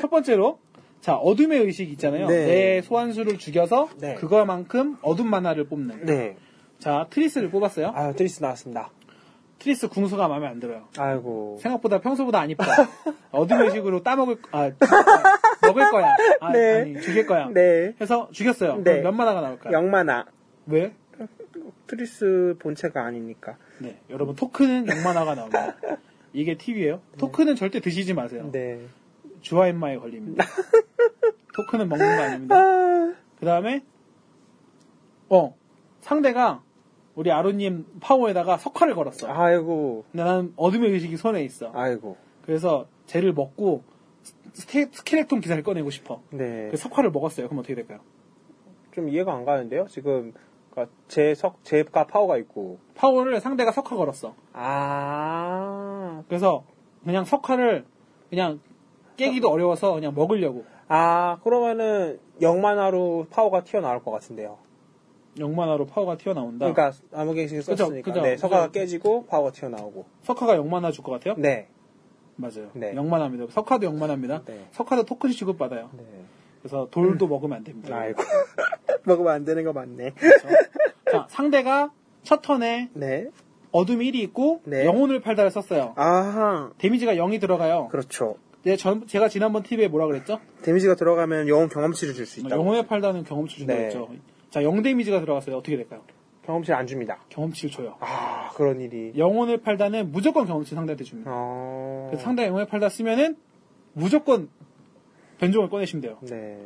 첫 번째로 자 어둠의 의식 있잖아요. 네. 내 소환수를 죽여서 네. 그거만큼 어둠 마나를 뽑는. 네. 자 트리스를 뽑았어요. 아, 트리스 나왔습니다. 트리스 궁수가 마음에 안 들어요. 아이고. 생각보다 평소보다 안 이뻐. 어둠의 의식으로 따먹을 아 먹을 거야. 아, 네. 니 죽일 거야. 네. 해서 죽였어요. 네. 그럼 몇 마나가 나올까요? 영 마나. 왜? 트리스 본체가 아니니까. 네, 여러분 토큰은 0마나가 나옵니다. 이게 팁이에요. 토큰은 절대 드시지 마세요. 네. 주화입마에 걸립니다. 토큰은 먹는 거 아닙니다. 아, 그 다음에 어 상대가 우리 아루님 파워에다가 석화를 걸었어. 아이고. 근데 나는 어둠의 의식이 손에 있어. 아이고. 그래서 쟤를 먹고 스케, 스켈레톤 기사를 꺼내고 싶어. 네. 그 석화를 먹었어요. 그럼 어떻게 될까요? 좀 이해가 안 가는데요? 지금, 그니까, 제 석, 제가 파워가 있고. 파워를 상대가 석화 걸었어. 아. 그래서 그냥 석화를 그냥 깨기도 어려워서 그냥 먹으려고. 아, 그러면은, 영만화로 파워가 튀어나올 것 같은데요. 영만화로 파워가 튀어나온다. 그러니까, 암흑의식을 그죠, 썼으니까. 그죠, 네, 석화가. 깨지고, 파워가 튀어나오고. 석화가 영만화 줄 것 같아요? 네. 맞아요. 네. 영만화입니다. 석화도 영만화입니다. 네. 석화도 토큰 취급받아요. 네. 그래서 돌도 먹으면 안 됩니다. 아이고. 먹으면 안 되는 거 맞네. 자, 상대가 첫 턴에 네. 어둠 1이 있고 네. 영혼을 팔다를 썼어요. 아하. 데미지가 0이 들어가요. 그렇죠. 네, 전- 제가 지난번 팁에 뭐라 그랬죠? 데미지가 들어가면 영혼 경험치를 줄 수 있다. 영혼에 팔다는 경험치 준다고 네. 했죠. 자, 0 데미지가 들어갔어요. 어떻게 될까요? 경험치를 안 줍니다. 경험치를 줘요. 아, 그런 일이. 영혼을 팔다는 무조건 경험치 상대한테 줍니다. 어. 그래서 상대 영혼을 팔다 쓰면은 무조건 변종을 꺼내시면 돼요. 네.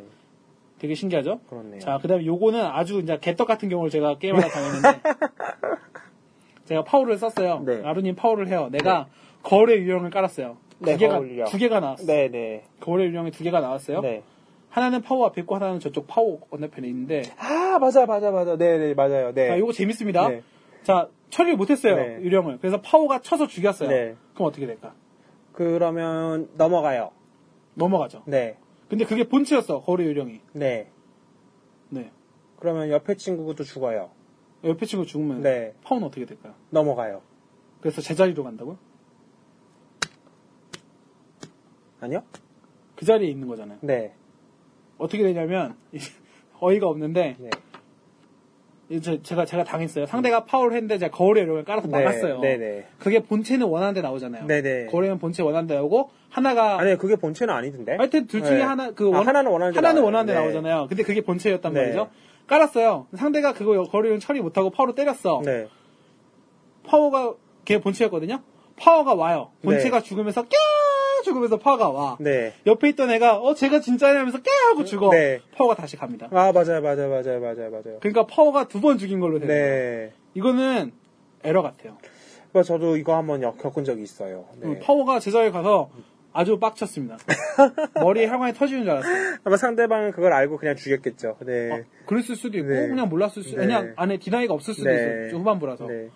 되게 신기하죠? 그렇네요. 자, 그 다음에 요거는 아주 이제 개떡 같은 경우를 제가 게임하다 당했는데, 제가 파워를 썼어요. 네. 아루님 파워를 해요. 내가 거울의 유령을 깔았어요. 네, 두 개가, 거울. 두 개가 나왔어요. 네, 네. 거울의 유령이 두 개가 나왔어요. 네. 하나는 파워 앞에 있고 하나는 저쪽 파워 건너편에 있는데, 아, 맞아, 맞아, 맞아. 네, 네, 맞아요. 네. 자, 요거 재밌습니다. 네. 자, 처리를 못했어요. 네. 유령을. 그래서 파워가 쳐서 죽였어요. 네. 그럼 어떻게 될까? 그러면 넘어가요. 넘어가죠. 네. 근데 그게 본체였어, 거울의 유령이. 네. 네. 그러면 옆에 친구도 죽어요. 옆에 친구 죽으면 네. 파워는 어떻게 될까요? 넘어가요. 그래서 제자리로 간다고요? 아니요? 그 자리에 있는 거잖아요. 네. 어떻게 되냐면 어이가 없는데 네. 제가 제가 당했어요. 상대가 파워를 했는데 제가 거울의 유령을 깔아서 막았어요. 네, 네. 그게 본체는 원하는 데 나오잖아요. 네네. 거울에는 본체 원하는 데 나오고 하나가 아니, 그게 본체는 아니던데? 하여튼 둘 중에 네. 하나 그 아, 원, 하나는 원하는 데 하나는. 원하는 데 네. 나오잖아요. 근데 그게 본체였단 네. 말이죠. 깔았어요. 상대가 그거 거리를 처리 못하고 파워로 때렸어. 네. 파워가 걔 본체였거든요. 파워가 와요. 본체가 네. 죽으면서 꺄 죽으면서 파워가 와. 네. 옆에 있던 애가 어 제가 진짜냐 하면서 꺄 하고 죽어. 네. 파워가 다시 갑니다. 아, 맞아요, 맞아요, 맞아요, 맞아요, 맞아요. 그러니까 파워가 두 번 죽인 걸로 돼요. 네. 이거는 에러 같아요. 그러니까 저도 이거 한번 역- 겪은 적이 있어요. 네. 음, 파워가 제자리에 가서 아주 빡쳤습니다. 머리에 혈관이 터지는 줄 알았어요. 아마 상대방은 그걸 알고 그냥 죽였겠죠. 네. 어, 그랬을 수도 있고 네. 그냥 몰랐을 수, 네. 그냥 안에 deny가 없을 수도 네. 있어요. 후반부라서. 네.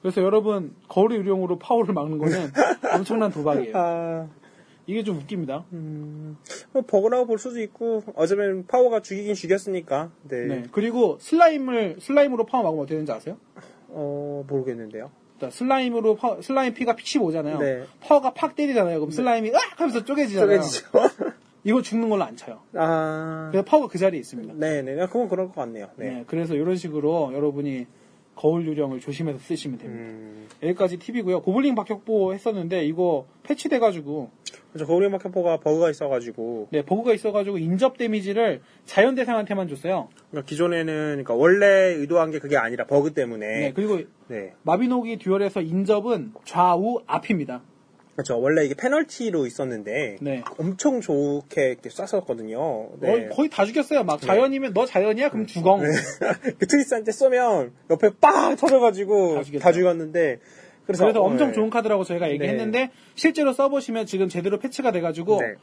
그래서 여러분 거울 유령으로 파워를 막는 거는 엄청난 도박이에요. 아, 이게 좀 웃깁니다. 음, 뭐 버그라고 볼 수도 있고, 어쩌면 파워가 죽이긴 죽였으니까, 네. 네. 그리고 슬라임을 슬라임으로 파워 막으면 어떻게 되는지 아세요? 어, 모르겠는데요. 자, 슬라임으로 퍼- 슬라임 피가 15잖아요. 네. 파워가 팍 때리잖아요. 그럼 슬라임이 으악 하면서 쪼개지잖아요. 쪼개지죠. 이거 죽는 걸로 안 쳐요. 아. 그래서 파워가 그 자리에 있습니다. 네네. 그건 그럴 것 같네요. 네. 네. 그래서 이런 식으로 여러분이 거울 유령을 조심해서 쓰시면 됩니다. 음. 여기까지 팁이고요. 고블린 박격포 했었는데 이거 패치돼가지고 그래서 거울의 마켓포가 버그가 있어가지고 네 버그가 있어가지고 인접 데미지를 자연 대상한테만 줬어요. 그러니까 기존에는 그러니까 원래 의도한 게 그게 아니라 버그 때문에 네 그리고 네. 마비노기 듀얼에서 인접은 좌우 앞입니다. 그렇죠. 원래 이게 페널티로 있었는데 네. 엄청 좋게 이렇게 쐈었거든요. 네. 거의, 다 죽였어요. 막 자연이면 너 자연이야? 그럼 죽엉. 그 트리스한테 쏘면 옆에 빵 터져가지고 다. 다 죽였는데 그래서, 그래서 엄청 네. 좋은 카드라고 저희가 얘기했는데 실제로 써보시면 지금 제대로 패치가 돼가지고 네.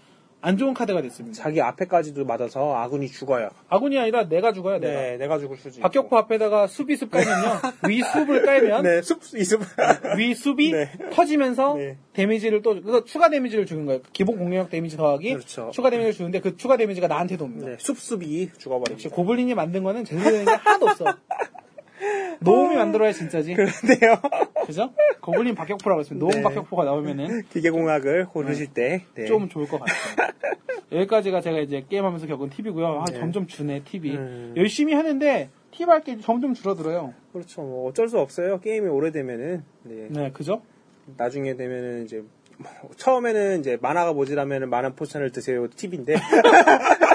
안 좋은 카드가 됐습니다. 자기 앞에까지도 맞아서 아군이 죽어요. 아군이 아니라 내가 죽어요. 내가. 네, 내가 죽을 있고. 박격포 앞에다가 위습 깔면요. 위습을 깔면 네, 위습. 위습이 네. 터지면서 네. 데미지를 또 그래서 추가 데미지를 주는 거예요. 기본 공격력 데미지 더하기 그렇죠. 추가 데미지를 주는데 그 추가 데미지가 나한테도 옵니다. 네, 위습이 역시 죽어버립니다. 고블린이 만든 거는 제대로 된게 하나도 없어. 노움이 만들어야 진짜지. 그런데요. 그죠? 고블린 박격포라고 했으면 노움 네. 박격포가 나오면은 기계공학을 고르실 때 네. 좀 좋을 것 같아요. 여기까지가 제가 이제 게임하면서 겪은 팁이고요. 아, 네. 점점 주네 팁이. 음. 열심히 하는데 팁 할 게 점점 줄어들어요. 그렇죠. 뭐 어쩔 수 없어요. 게임이 오래되면은 네. 네, 그죠? 나중에 되면은 이제 뭐 처음에는 이제 마나가 모자라면은 마나 포션을 드세요 팁인데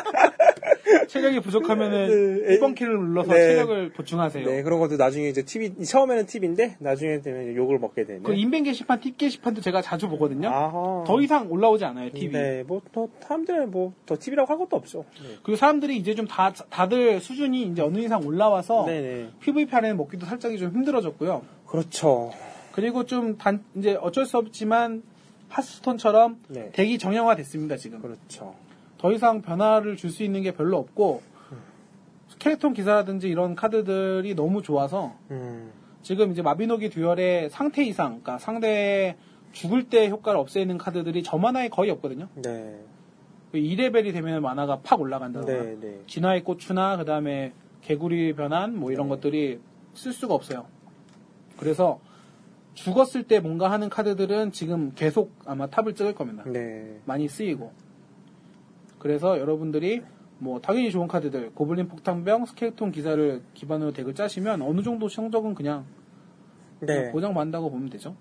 체력이 부족하면은 네. 1번 키를 눌러서 네. 체력을 보충하세요. 네 그런 것도 나중에 이제 팁이 처음에는 팁인데 나중에 되면 욕을 먹게 되는. 그 인벤 게시판, 팁 게시판도 제가 자주 보거든요. 아하. 더 이상 올라오지 않아요, 팁이. 네, 뭐 더 사람들은 뭐 더 팁이라고 할 것도 없죠. 네. 그리고 사람들이 이제 좀 다, 다들 수준이 이제 어느 이상 올라와서 네네. PVP 안에는 먹기도 살짝이 좀 힘들어졌고요. 그렇죠. 그리고 좀 단, 이제 어쩔 수 없지만 하스스톤처럼 네. 대기 정형화 됐습니다, 지금. 그렇죠. 더 이상 변화를 줄 수 있는 게 별로 없고, 스켈레톤 기사라든지 이런 카드들이 너무 좋아서, 음. 지금 이제 마비노기 듀얼의 상태 이상, 그러니까 상대의 죽을 때 효과를 없애는 카드들이 저 만화에 거의 없거든요. 네. 2레벨이 되면 만화가 팍 올라간다거나, 네, 네. 진화의 고추나 그 다음에 개구리 변환 뭐 이런 네. 것들이 쓸 수가 없어요. 그래서 죽었을 때 뭔가 하는 카드들은 지금 계속 아마 탑을 찍을 겁니다. 네. 많이 쓰이고. 그래서 여러분들이 뭐 당연히 좋은 카드들 고블린 폭탄병 스켈톤 기사를 기반으로 덱을 짜시면 어느 정도 성적은 그냥, 그냥 네. 보장받는다고 보면 되죠.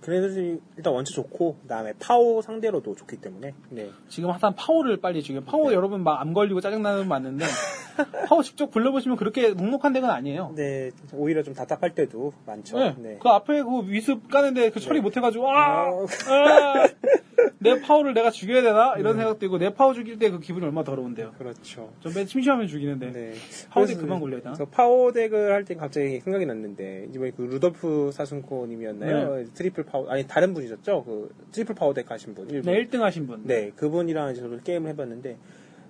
그래도 일단 원체 좋고 그다음에 파워 상대로도 좋기 때문에 네. 지금 항상 파워를 빨리 지금 파워 네. 여러분 막 암 걸리고 짜증나는 분 많은데 파워 직접 굴려보시면 그렇게 묵묵한 덱은 아니에요. 네, 오히려 좀 답답할 때도 많죠. 네. 네. 그 앞에 그 위습 까는데 그 처리 못해가지고, 아! 어. 아! 내 파워를 내가 죽여야 되나? 이런 네. 생각도 있고, 내 파워 죽일 때 그 기분이 얼마나 더러운데요. 그렇죠. 좀만 심심하면 죽이는데. 네. 파워덱 그래서 그만 굴려야 되나? 그래서 파워덱을 할 때 갑자기 생각이 났는데 이번에 그 루돌프 사순코님이었나요? 트 리플 파워 아니 다른 분이셨죠? 그 트리플 파워 덱 하신 분. 일본. 네, 1등 하신 분. 네, 그분이랑 이제 저도 게임을 해봤는데,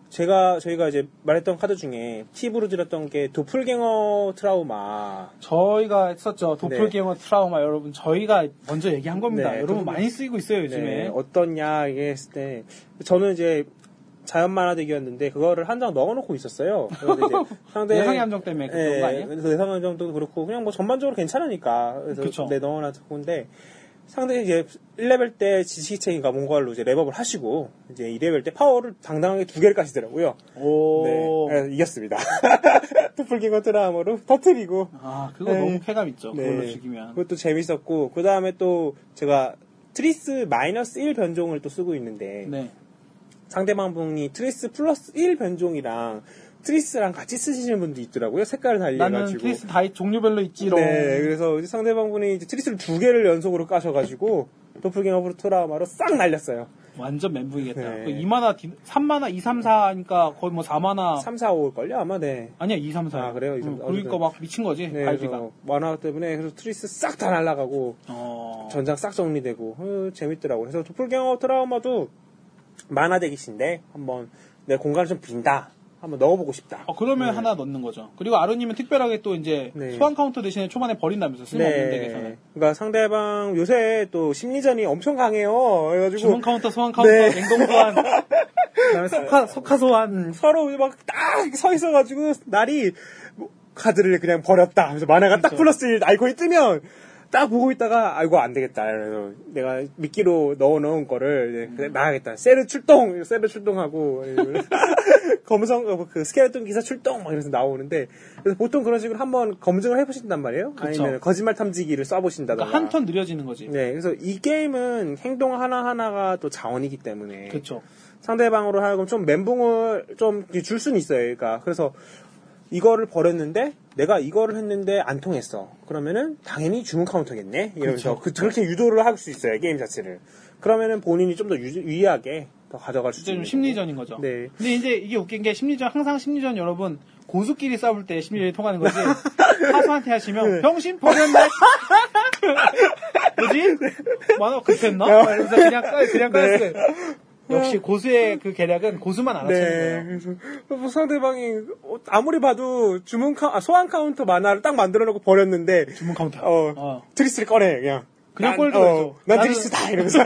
제가, 저희가 이제 말했던 카드 중에 팁으로 드렸던 게 도플갱어 트라우마. 저희가 했었죠. 도플갱어 트라우마 여러분. 저희가 먼저 얘기한 겁니다. 네, 여러분 그- 많이 쓰이고 있어요, 요즘에. 네, 어떻냐, 이게 했을 때, 저는 이제 자연 마나덱이었는데, 그거를 한 장 넣어놓고 있었어요. 상대. 예상의 함정 때문에 그런 네, 거 아니에요? 그래서 예상의 함정도 그렇고, 그냥 뭐 전반적으로 괜찮으니까. 그래서 그쵸. 네, 넣어놨고, 근데, 상대 이제 1레벨 때 지식체인가 뭔가로 이제 렙업을 하시고, 이제 2레벨 때 파워를 당당하게 두 개를 까시더라고요. 오. 네, 네, 이겼습니다. 도플갱어 트라우마로 터트리고. 아, 그거 네. 너무 쾌감 있죠. 그걸로 네. 죽이면. 그것도 재밌었고, 그 다음에 또 제가 트리스 마이너스 1 변종을 또 쓰고 있는데, 네. 상대방 분이 트리스 플러스 1 변종이랑 트리스랑 같이 쓰시는 분도 있더라고요. 색깔을 나는 달리해가지고. 트리스 다 종류별로 있지롱. 네, 그래서 이제 상대방 분이 이제 트리스를 두 개를 연속으로 까셔가지고, 도플갱어 트라우마로 싹 날렸어요. 완전 멘붕이겠다. 네. 그 2마나, 3마나, 2, 3, 4니까 거의 뭐 4마나. 3, 4, 5일걸요? 아마 네. 아니야, 2, 3, 4. 아, 그래요? 2, 3, 그러니까 막 미친 거지, 네. 그래서 마나 때문에 그래서 트리스 싹 다 날라가고, 어. 전장 싹 정리되고 어, 재밌더라고요. 그래서 도플갱어 트라우마도 마나덱이신데 한번 내 공간을 좀 빈다. 한번 넣어보고 싶다. 어, 그러면 하나 넣는 거죠. 그리고 아루님은 특별하게 또 이제 네. 소환 카운터 대신에 초반에 버린다면서 쓸모없는 덱에서는. 그러니까 상대방 요새 또 심리전이 엄청 강해요. 그래가지고 주문 카운터, 소환 카운터, 네. 냉동 소환, 그다음에 석화, 석화 소환. 서로 막 딱 서 있어가지고 날이 뭐, 카드를 그냥 버렸다. 하면서 마나가 딱 그렇죠. 플러스 1 아이콘이 뜨면 딱 보고 있다가 아이고 안 되겠다. 그래서 내가 미끼로 넣어 놓은 거를 그래, 나가겠다. 세르 출동, 세르 출동하고 검성 어, 그 스켈레톤 기사 출동 막 이러면서 나오는데 그래서 보통 그런 식으로 한번 검증을 해보신단 말이에요. 그쵸. 아니면 거짓말 탐지기를 쏴보신다던가. 그러니까 한턴 느려지는 거지. 네, 그래서 이 게임은 행동 하나 하나가 또 자원이기 때문에 그렇죠. 상대방으로 하여금 좀 멘붕을 좀 줄 수는 있어요. 그러니까 그래서 이거를 버렸는데 내가 이거를 했는데 안 통했어. 그러면은 당연히 주문 카운터겠네. 이러면서 그, 렇게 유도를 할 수 있어요. 게임 자체를. 그러면은 본인이 좀 더 유의하게 더 가져갈 수 있는 좀 심리전인 거죠. 네. 근데 이제 이게 웃긴 게 심리전 항상 심리전 여러분 고수끼리 싸울 때 심리전이 통하는 거지. 하수한테 하시면 병신 버렸네. 뭐지? 마나 급했나? 그래서 그냥 깔 그냥 깔 네. 역시 고수의 그 계략은 고수만 알아채는 네. 거예요. 그래서 뭐 상대방이 어, 아무리 봐도 주문 카 아, 소환 카운터 마나를 딱 만들어 놓고 버렸는데 주문 카운터. 어, 어. 트리스를 꺼내 그냥. 그냥 들어있죠. 어, 난 나는- 트리스다 이러면서.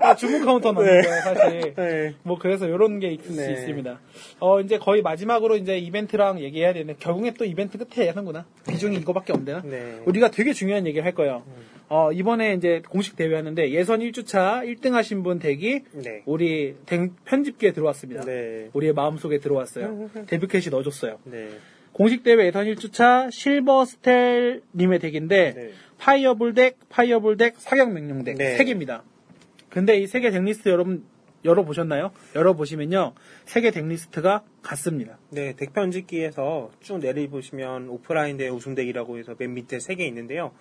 아, 주문 카운터 넣는 네. 사실. 네. 뭐 그래서 이런 게 있을 수 네. 있습니다. 어 이제 거의 마지막으로 이제 이벤트랑 얘기해야 되는데 결국에 또 이벤트 끝에 예상구나. 비중이 이거밖에 없대나? 네. 우리가 되게 중요한 얘기를 할 거예요. 어 이번에 이제 공식 대회 하는데 예선 1주차 1등 하신 분 덱이 네. 우리 덱 편집기에 들어왔습니다. 네. 우리의 마음속에 들어왔어요. 데브캣이 넣어줬어요. 네. 공식 대회 예선 1주차 실버스텔 님의 덱인데 네. fireball 덱, fireball 덱, 사격 명령 덱 네. 3개입니다. 근데 이세개 덱리스트 여러분 열어보셨나요? 열어보시면요. 세개 덱리스트가 같습니다. 네, 덱 편집기에서 쭉 내려보시면 오프라인 대 우승덱이라고 해서 맨 밑에 세 개 있는데요.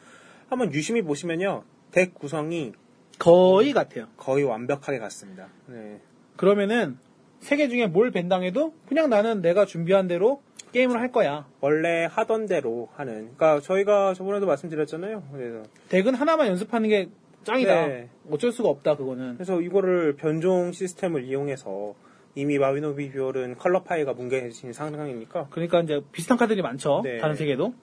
한번 유심히 보시면요. 덱 구성이 거의 같아요. 거의 완벽하게 같습니다. 네. 그러면은 세 개 중에 뭘 벤당해도 그냥 나는 내가 준비한 대로 게임을 할 거야. 원래 하던 대로 하는. 그러니까 저희가 저번에도 말씀드렸잖아요. 그래서 덱은 하나만 연습하는 게 짱이다. 네. 어쩔 수가 없다 그거는. 그래서 이거를 변종 시스템을 이용해서 이미 마비노기 듀얼은 color pie가 뭉개진 상황이니까 그러니까 이제 비슷한 카드들이 많죠. 네. 다른 세 개도.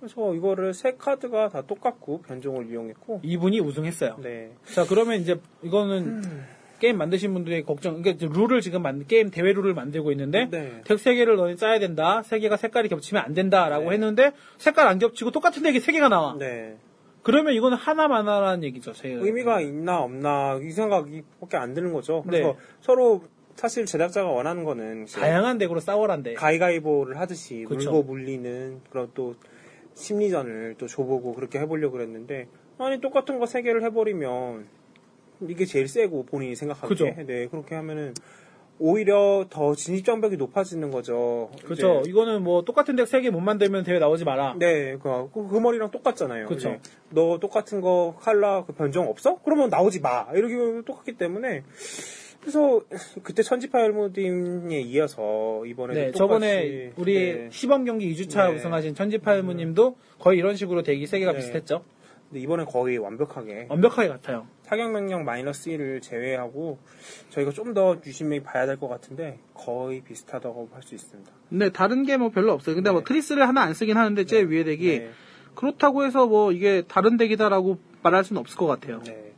그래서 이거를 세 카드가 다 똑같고 변종을 이용했고 이분이 우승했어요. 네. 자 그러면 이제 이거는 게임 만드신 분들의 걱정, 그러니까 룰을 지금 만 게임 대회 룰을 만들고 있는데 네. 덱세 개를 너네 짜야 된다. 세 개가 색깔이 겹치면 안 된다라고 네. 했는데 색깔 안 겹치고 똑같은 덱이 세 개가 나와. 네. 그러면 이거는 하나만 하라는 얘기죠. 제 의미가 있나 없나 이 생각밖에 안 드는 거죠. 그래서 네. 서로 사실 제작자가 원하는 거는 다양한 덱으로 싸워란데. 가위바위보를 하듯이 그쵸. 물고 물리는 그런 또 심리전을 또 줘보고 그렇게 해보려고 그랬는데 아니 똑같은 거 세 개를 해버리면 이게 제일 세고 본인이 생각하기에 그죠. 네 그렇게 하면은 오히려 더 진입장벽이 높아지는 거죠. 그렇죠. 이제 이거는 뭐 똑같은 덱 세 개 못 만들면 대회 나오지 마라. 네, 그, 그, 그 말이랑 똑같잖아요. 이제 너 똑같은 거 칼라 그 변종 없어? 그러면 나오지 마. 이렇게 똑같기 때문에. 그래서 그때 천지파일모님에 이어서 이번에 네, 저번에 우리 시범 경기 2주차 네. 우승하신 천지팔무님도 거의 이런 식으로 덱이 세 개가 네. 비슷했죠. 근데 이번엔 거의 완벽하게 완벽하게 같아요. 타격 명령 마이너스 1을 제외하고 저희가 좀 더 유심히 봐야 될 것 같은데 거의 비슷하다고 할 수 있습니다. 근데 다른 게 뭐 별로 없어요. 근데 네. 뭐 트리스를 하나 안 쓰긴 하는데 제일 위에 덱이 네. 그렇다고 해서 뭐 이게 다른 덱이다라고 말할 수는 없을 것 같아요. 네.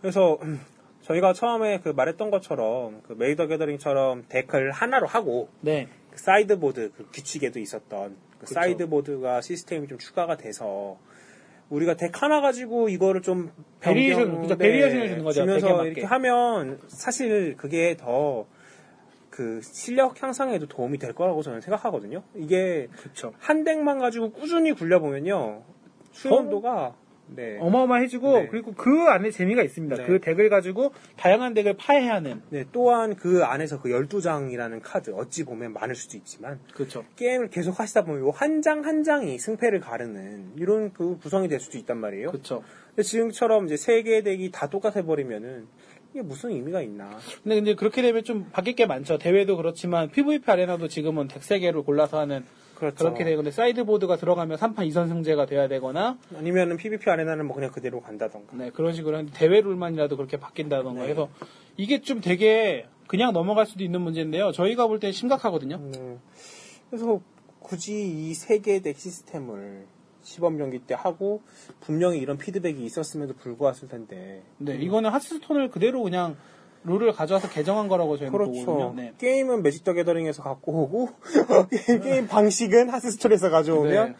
그래서 저희가 처음에 그 말했던 것처럼 그 Magic the Gathering처럼 데크를 하나로 하고 네. 그 sideboard 그 규칙에도 있었던 그. sideboard가 시스템이 좀 추가가 돼서 우리가 덱 하나 가지고 이거를 좀 variation, 그죠, variation을 주는 거죠, 주면서. 이렇게 하면 사실 그게 더 그 실력 향상에도 도움이 될 거라고 저는 생각하거든요. 이게 그렇죠. 한 덱만 가지고 꾸준히 굴려보면요 수용도가 네. 어마어마해지고 네. 그리고 그 안에 재미가 있습니다. 네. 그 덱을 가지고 다양한 덱을 파해야 하는. 네, 또한 그 안에서 그 12장이라는 카드 어찌 보면 많을 수도 있지만 그렇죠. 게임을 계속 하시다 보면 한 장 한 장이 승패를 가르는 이런 그 구성이 될 수도 있단 말이에요. 그렇죠. 근데 지금처럼 이제 세 개의 덱이 다 똑같아 버리면은 이게 무슨 의미가 있나? 근데 이제 그렇게 되면 좀 바뀔 게 많죠. 대회도 그렇지만 PVP 아레나도 지금은 덱 세 개를 골라서 하는 그렇죠. 그렇게 되고 근데 sideboard가 들어가면 3판 2선승제가 돼야 되거나 아니면은 PVP 아레나는 뭐 그냥 그대로 간다던가. 네, 그런 식으로 하는데 대회 룰만이라도 그렇게 바뀐다던가 네. 해서 이게 좀 되게 그냥 넘어갈 수도 있는 문제인데요. 저희가 볼 때 심각하거든요. 네. 그래서 굳이 이 세 개의 덱 시스템을 시범 경기 때 하고 분명히 이런 피드백이 있었음에도 불구했을 텐데. 네, 이거는 Hearthstone을 그대로 그냥 룰을 가져와서 개정한 거라고 저희는 그렇죠. 보거든요. 네. 게임은 Magic the Gathering에서 갖고 오고 게임 방식은 Hearthstone에서 가져오면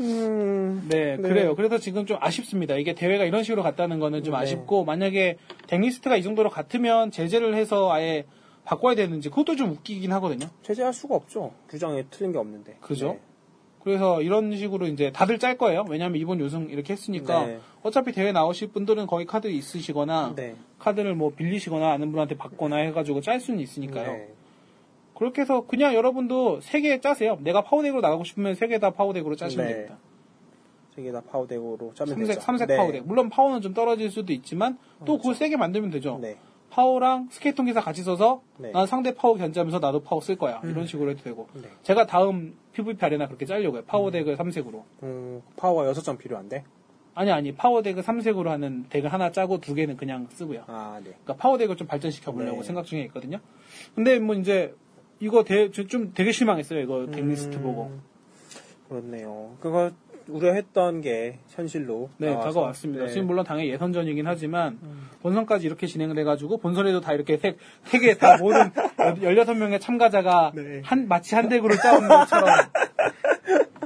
음, 네, 네. 그래요. 그래서 지금 좀 아쉽습니다. 이게 대회가 이런 식으로 갔다는 거는 좀 네. 아쉽고, 만약에 덱리스트가 이 정도로 같으면 제재를 해서 아예 바꿔야 되는지, 그것도 좀 웃기긴 하거든요. 제재할 수가 없죠. 규정에 틀린 게 없는데. 그죠? 네. 그래서 이런 식으로 이제 다들 짤 거예요. 왜냐하면 이번 요승 이렇게 했으니까 네. 어차피 대회 나오실 분들은 거의 카드 있으시거나 네. 카드를 뭐 빌리시거나 아는 분한테 받거나 해가지고 짤 수는 있으니까요. 네. 그렇게 해서 그냥 여러분도 세 개 짜세요. 내가 파워덱으로 나가고 싶으면 세 개 다 파워덱으로 짜시면 네. 됩니다. 세 개 다 파워덱으로 짜면 삼색, 되죠. 삼색 네. 파워덱. 물론 파워는 좀 떨어질 수도 있지만 또 그걸 세게 만들면 되죠. 네. 파워랑 스케이통 기사 같이 써서 네. 난 상대 파워 견제하면서 나도 파워 쓸 거야. 이런 식으로 해도 되고. 네. 제가 다음 PVP 아레나 그렇게 짜려고요. 파워 덱을 삼색으로. 음, 파워가 6점 필요한데. 아니 아니 파워 덱을 삼색으로 하는 덱을 하나 짜고 두 개는 그냥 쓰고요. 아, 네. 그러니까 파워 덱을 좀 발전시켜 보려고 네. 생각 중에 있거든요. 근데 뭐 이제 이거 대, 저- 좀 되게 실망했어요. 이거 덱리스트 음, 보고. 그렇네요. 그거 우려했던 게 현실로 네, 나와서, 다가왔습니다. 네. 지금 물론 당연히 예선전이긴 하지만 본선까지 이렇게 진행돼가지고 본선에도 다 이렇게 세, 세개 다 모든 16명의 참가자가 네. 한 마치 한 덱으로 짜온 것처럼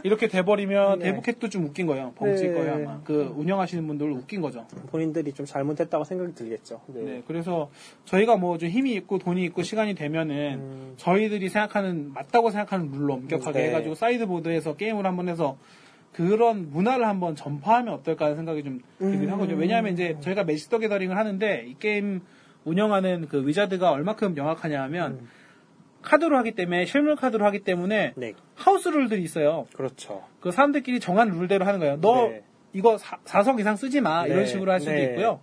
이렇게 돼버리면 네. 데브캣도 좀 웃긴 거예요. 벙찔 네. 거예요 아마. 그 운영하시는 분들 웃긴 거죠. 본인들이 좀 잘못했다고 생각이 들겠죠. 네. 네, 그래서 저희가 뭐 좀 힘이 있고 돈이 있고 시간이 되면은 음. 저희들이 생각하는 맞다고 생각하는 룰로 엄격하게 네. 해가지고 sideboard에서 게임을 한번 해서 그런 문화를 한번 전파하면 어떨까 하는 생각이 좀 들긴 음. 하거든요. 왜냐하면 이제 저희가 Magic the Gathering을 하는데 이 게임 운영하는 그 Wizard가 얼마큼 명확하냐 하면 음. 카드로 하기 때문에 실물 카드로 하기 때문에 네. house rule들이 있어요. 그렇죠. 그 사람들끼리 정한 룰대로 하는 거예요. 너 네. 이거 사, 4석 이상 쓰지 마. 이런 네. 식으로 할 수도 네. 있고요.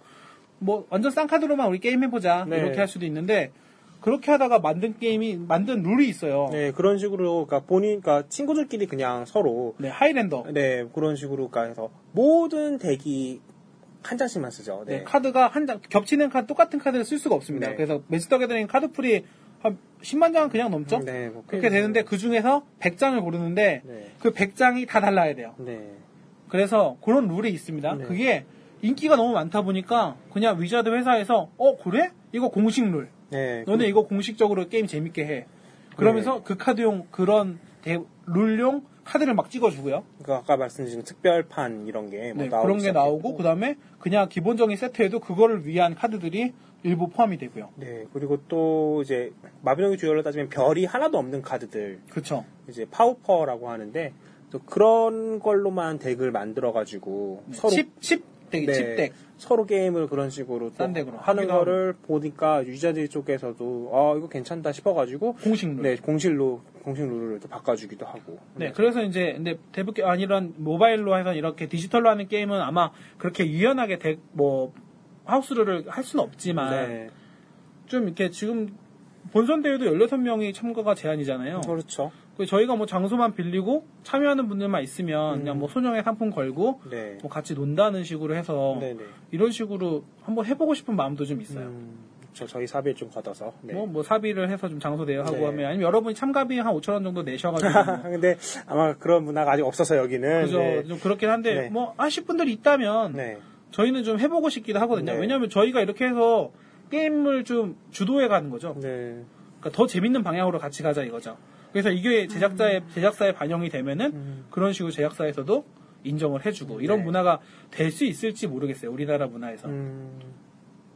뭐 완전 싼 카드로만 우리 게임 해보자. 네. 이렇게 할 수도 있는데 그렇게 하다가 만든 게임이 만든 룰이 있어요. 네, 네, 그런 식으로, 그러니까 본인, 그러니까 친구들끼리 그냥 서로, Highlander. 네, 그런 식으로, 그러니까 해서 모든 덱이 한 장씩만 쓰죠. 네, 네. 카드가 한 장, 겹치는 카드, 똑같은 카드를 쓸 수가 없습니다. 네. 그래서 Magic the Gathering 카드 풀이 한 10만 장은 그냥 넘죠? 네, 뭐 그렇게 되는데 그 중에서 100장을 고르는데 네. 그 100장이 다 달라야 돼요. 네. 그래서 그런 룰이 있습니다. 네. 그게 인기가 너무 많다 보니까 그냥 Wizard 회사에서 어 그래? 이거 공식 룰. 네. 너네 이거 공식적으로 게임 재밌게 해. 그러면서 네. 그 카드용 그런 대- 룰용 카드를 막 찍어주고요. 그 아까 말씀드린 특별판 이런 게 뭐 네, 그런 게. 나오고 그 다음에 그냥 기본적인 세트에도 그거를 위한 카드들이 일부 포함이 되고요. 네, 그리고 또 이제 마비노기 듀얼로 따지면 별이 하나도 없는 카드들 그렇죠. 이제 pauper라고 하는데 또 그런 걸로만 덱을 만들어 가지고 서로 cheap, cheap 덱이 네, cheap 덱. 서로 게임을 그런 식으로 하는 거를 보니까 유저들 쪽에서도 아 이거 괜찮다 싶어가지고 공식 룰. 네 공실로 공식 룰을 또 바꿔주기도 하고 네, 그래서 이제 근데 대북 아니 이런 모바일로 해서 이렇게 디지털로 하는 게임은 아마 그렇게 유연하게 덱, 뭐 하우스 룰 할 수는 없지만 네, 좀 이렇게 지금 본선 대회도 16명이 참가가 제한이잖아요. 그렇죠 저희가 뭐 장소만 빌리고 참여하는 분들만 있으면 음. 그냥 뭐 소정의 상품 걸고 네, 뭐 같이 논다는 식으로 해서 네, 네. 이런 식으로 한번 해보고 싶은 마음도 좀 있어요. 음, 저 저희 사비를 좀 걷어서 네. 뭐, 뭐 사비를 해서 좀 장소 대여하고 네. 하면 아니면 여러분이 참가비 한 5천 원 정도 내셔가지고 근데 아마 그런 문화가 아직 없어서 여기는 그죠 네. 좀 그렇긴 한데 네. 뭐 하실 분들이 있다면 네. 저희는 좀 해보고 싶기도 하거든요. 네. 왜냐하면 저희가 이렇게 해서 게임을 좀 주도해 가는 거죠. 네. 그러니까 더 재밌는 방향으로 같이 가자 이거죠. 그래서 이게 제작자의 제작사에 반영이 되면은 음. 그런 식으로 제작사에서도 인정을 해주고 이런 네. 문화가 될 수 있을지 모르겠어요. 우리나라 문화에서. 음,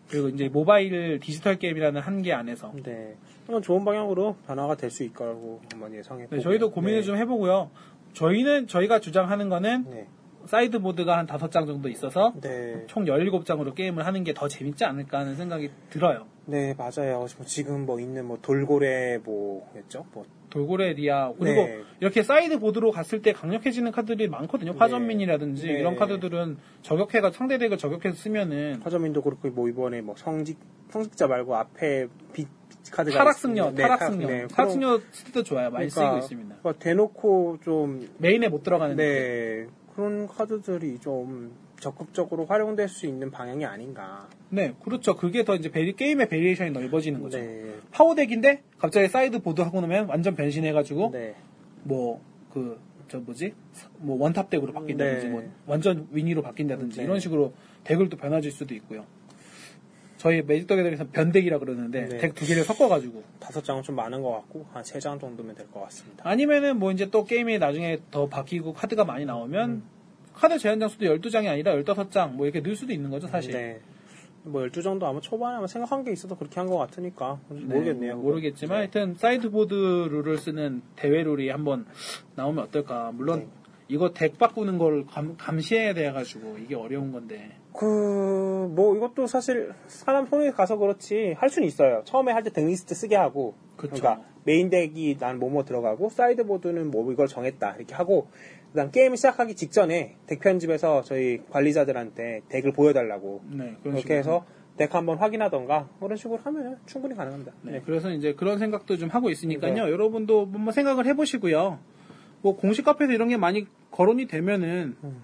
그리고 이제 모바일 디지털 게임이라는 한계 안에서. 네. 좋은 방향으로 변화가 될 수 있을 거라고 한번 예상해 네, 저희도 고민을 좀 해보고요. 저희는 저희가 주장하는 거는 네. sideboard가 한 다섯 장 정도 있어서 네. 총 17장으로 게임을 하는 게 더 재밌지 않을까 하는 생각이 들어요. 네, 맞아요. 뭐 지금 뭐 있는 뭐 돌고래 뭐였죠? 뭐 돌고래 리아 그리고 네. 이렇게 sideboard로 갔을 때 강력해지는 카드들이 많거든요. 화전민이라든지 네. 이런 카드들은 저격해가 상대 덱을 저격해서 쓰면은 화전민도 그렇고 뭐 이번에 뭐 성직 성직자 말고 앞에 빛, 빛 카드가 타락승려, 있- 네, 타락승려, 타- 네, 타락승려 스트도 좋아요. 많이 그러니까 쓰이고 있습니다. 뭐 대놓고 좀 메인에 못 들어가는 네, 그런 카드들이 좀 적극적으로 활용될 수 있는 방향이 아닌가. 네, 그렇죠. 그게 더 이제 vari, 게임의 variation이 넓어지는 거죠. 네. 파워덱인데 갑자기 sideboard 하고 나면 완전 변신해가지고 네. 뭐그 저 뭐지 뭐 원탑 덱으로 바뀐다든지 네. 뭐 완전 weenie로 바뀐다든지 네. 이런 식으로 덱을 또 변화질 수도 있고요. 저희 매직덕에서 변덱이라 그러는데 네. 덱 두 개를 섞어가지고 다섯 장은 좀 많은 것 같고 한 세 장 정도면 될 것 같습니다. 아니면은 뭐 이제 또 게임이 나중에 더 바뀌고 카드가 많이 나오면 음. 카드 제한 장수도 12장이 아니라 15장 뭐 이렇게 늘 수도 있는 거죠 사실 네. 뭐 12정도 아마 초반에 아마 생각한 게 있어서 그렇게 한 것 같으니까 모르겠네요. 네, 모르겠지만 네. 하여튼 sideboard 룰을 쓰는 대회 룰이 한번 나오면 어떨까 물론 네. 이거 덱 바꾸는 걸 감, 감시해야 돼가지고 이게 어려운 건데 그, 뭐, 이것도 사실, 사람 손에 가서 그렇지, 할 수는 있어요. 처음에 할때 deck list 쓰게 하고, 그쵸. 그러니까, 메인 덱이 난 뭐뭐 들어가고, sideboard는 뭐 이걸 정했다, 이렇게 하고, 그 다음 게임 시작하기 직전에 덱 편집에서 저희 관리자들한테 덱을 보여달라고, 네 그런 그렇게 식으로. 해서 덱 한번 확인하던가, 그런 식으로 하면 충분히 가능합니다. 네, 그래서 이제 그런 생각도 좀 하고 있으니까요. 네. 여러분도 한번 생각을 해보시고요. 뭐 공식 카페에서 이런 게 많이 거론이 되면은 음.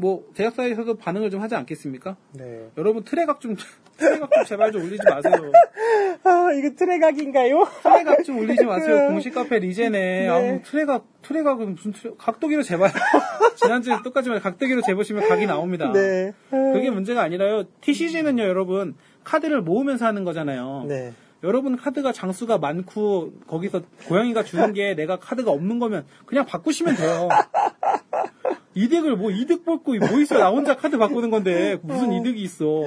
뭐 제작사에서도 반응을 좀 하지 않겠습니까? 네. 여러분 트레각 좀 트레각 좀 제발 좀 올리지 마세요. 아, 이거 트레각인가요? 트레각 좀 올리지 마세요. 공식 카페 regen에 네. 아무 트레각 트레각은 무슨 트레, 각도기로 재봐요. 지난주에 똑같이 말 각도기로 재보시면 각이 나옵니다. 네. 그게 문제가 아니라요. TCG는요, 여러분 카드를 모으면서 하는 거잖아요. 네. 여러분 카드가 장수가 많고 거기서 고양이가 주는 게 내가 카드가 없는 거면 그냥 바꾸시면 돼요. 이득을 뭐 이득 볼고 뭐 있어 나 혼자 카드 바꾸는 건데 무슨 이득이 있어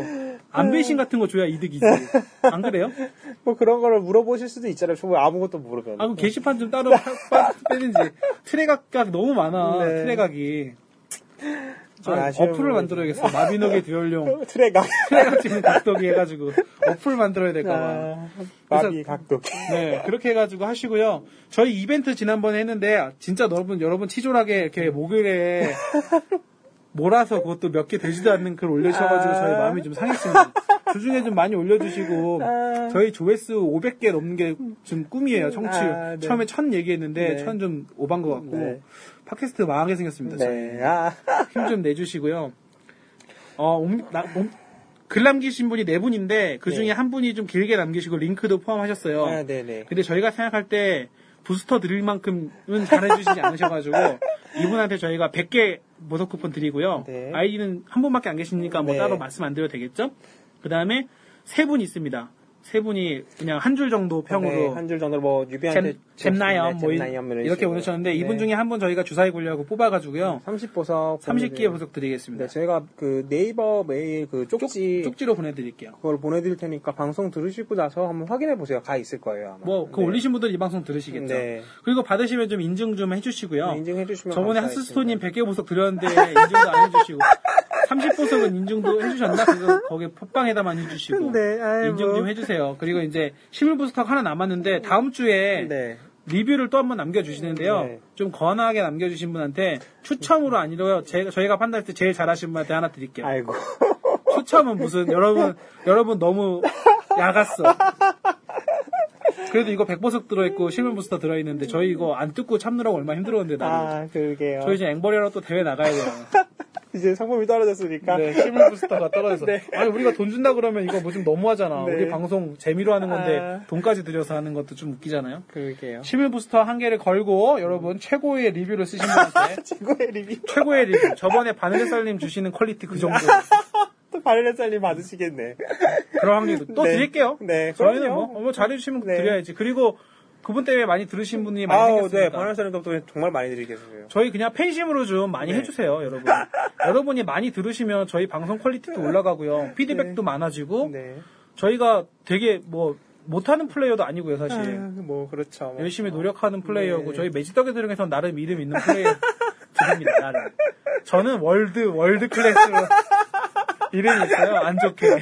안배신 같은 거 줘야 이득이지 안 그래요? 뭐 그런 거를 물어보실 수도 있잖아요. 정말 아무것도 모르면. 아 그럼 게시판 좀 따로 빼든지 트레각각 너무 많아 네. 트레각이 어플을 부분이- 만들어야겠어 마비노기 듀얼용 트레각. 트레각 찍는 각도기 해가지고 어플 만들어야 될까봐 아, 마비 각도. 네, 그렇게 해가지고 하시고요. 저희 이벤트 지난번에 했는데, 진짜 여러분, 여러분 치졸하게 이렇게 목요일에 몰아서 그것도 몇 개 되지도 않는 글 올려주셔가지고 아. 저희 마음이 좀 상했습니다. 그 중에 좀 많이 올려주시고, 아. 저희 조회수 500개 넘는 게 좀 꿈이에요, 청취. 아, 네. 처음에 천 얘기했는데, 네. 천좀 오반 것 같고, 네. 팟캐스트 망하게 생겼습니다. 네. 아. 힘좀 내주시고요. 어, 옴- 나- 옴- 글 남기신 분이 네 분인데, 그 중에 네. 한 분이 좀 길게 남기시고, 링크도 포함하셨어요. 아, 네네. 근데 저희가 생각할 때 부스터 드릴 만큼은 잘해주시지 않으셔가지고 이분한테 저희가 100개 모석 쿠폰 드리고요. 네. 아이디는 한 분밖에 안 계시니까 뭐 네. 따로 말씀 안 드려도 되겠죠? 그 다음에 세 분 있습니다. 세 분이 그냥 한 줄 정도 평으로 네, 한줄 정도 뭐 유비한테 잼, 잼나염 뭐 이- 이렇게. 보내셨는데 네. 이분 중에 한 분 저희가 주사위 굴려고 뽑아가지고요. 30보석 30개의 보석 드리겠습니다. 네, 저희가 그 네이버 메일 그 쪽지 쪽, 지로 보내드릴게요. 그걸 보내드릴 테니까 방송 들으시고 나서 한번 확인해 보세요. 가 있을 거예요. 아마. 뭐, 그 네. 올리신 분들 이 방송 들으시겠죠? 네. 그리고 받으시면 좀 인증 좀 해주시고요. 네, 인증해 주시면 저번에. 하스스톤님 100개 보석 드렸는데 인증도 안 해주시고 30보석은 인증도 해주셨나? 그거 거기 팟빵에다만 해주시고 네, 인증 뭐. 좀 해주세요. 그리고 이제 실물 보석 하나 남았는데 다음 주에 네. 리뷰를 또 한번 남겨주시는데요. 네. 좀 권하게 남겨주신 분한테 추첨으로 아니고요. 제- 저희가 판단할 때 제일 잘하신 분한테 하나 드릴게요. 아이고. 추첨은 무슨 여러분 여러분 너무 야갔어. 그래도 이거 100보석 들어있고 실물 부스터 들어있는데 저희 이거 안 뜯고 참느라고 얼마나 힘들었는데 나는. 아, 그러게요. 저희 지금 앵벌이로 또 대회 나가야 돼요. 이제 상품이 떨어졌으니까. 네, 실물 부스터가 떨어져서. 네. 아니, 우리가 돈 준다 그러면 이거 뭐 좀 너무하잖아. 네. 우리 방송 재미로 하는 건데 아. 돈까지 들여서 하는 것도 좀 웃기잖아요. 그러게요. 실물 부스터 한 개를 걸고 여러분 최고의 리뷰를 쓰신 분한테 최고의 리뷰. 최고의 리뷰. 저번에 바늘살님 주시는 quality 그 정도. 또 바르레살님 받으시겠네. 그런 확률도 또 네. 드릴게요. 네, 저희는. 뭐, 뭐 잘해주시면 네. 드려야지. 그리고 그분 때문에 많이 들으신 분이 많이 아우, 생겼으니까. 네. 바르레살님 덕분에 정말 많이 드리겠어요. 저희 그냥 팬심으로 좀 많이 네. 해주세요, 여러분. 여러분이 많이 들으시면 저희 방송 quality도 올라가고요. 피드백도 많아지고 네. 저희가 되게 뭐 못하는 플레이어도 아니고요, 사실. 아, 뭐, 그렇죠. 뭐. 열심히 노력하는 플레이어고 네. 저희 매직덕에 들어가서 나름 이름 있는 플레이어들입니다, 나름. 저는 world world class로 이름이 있어요, 안 좋게.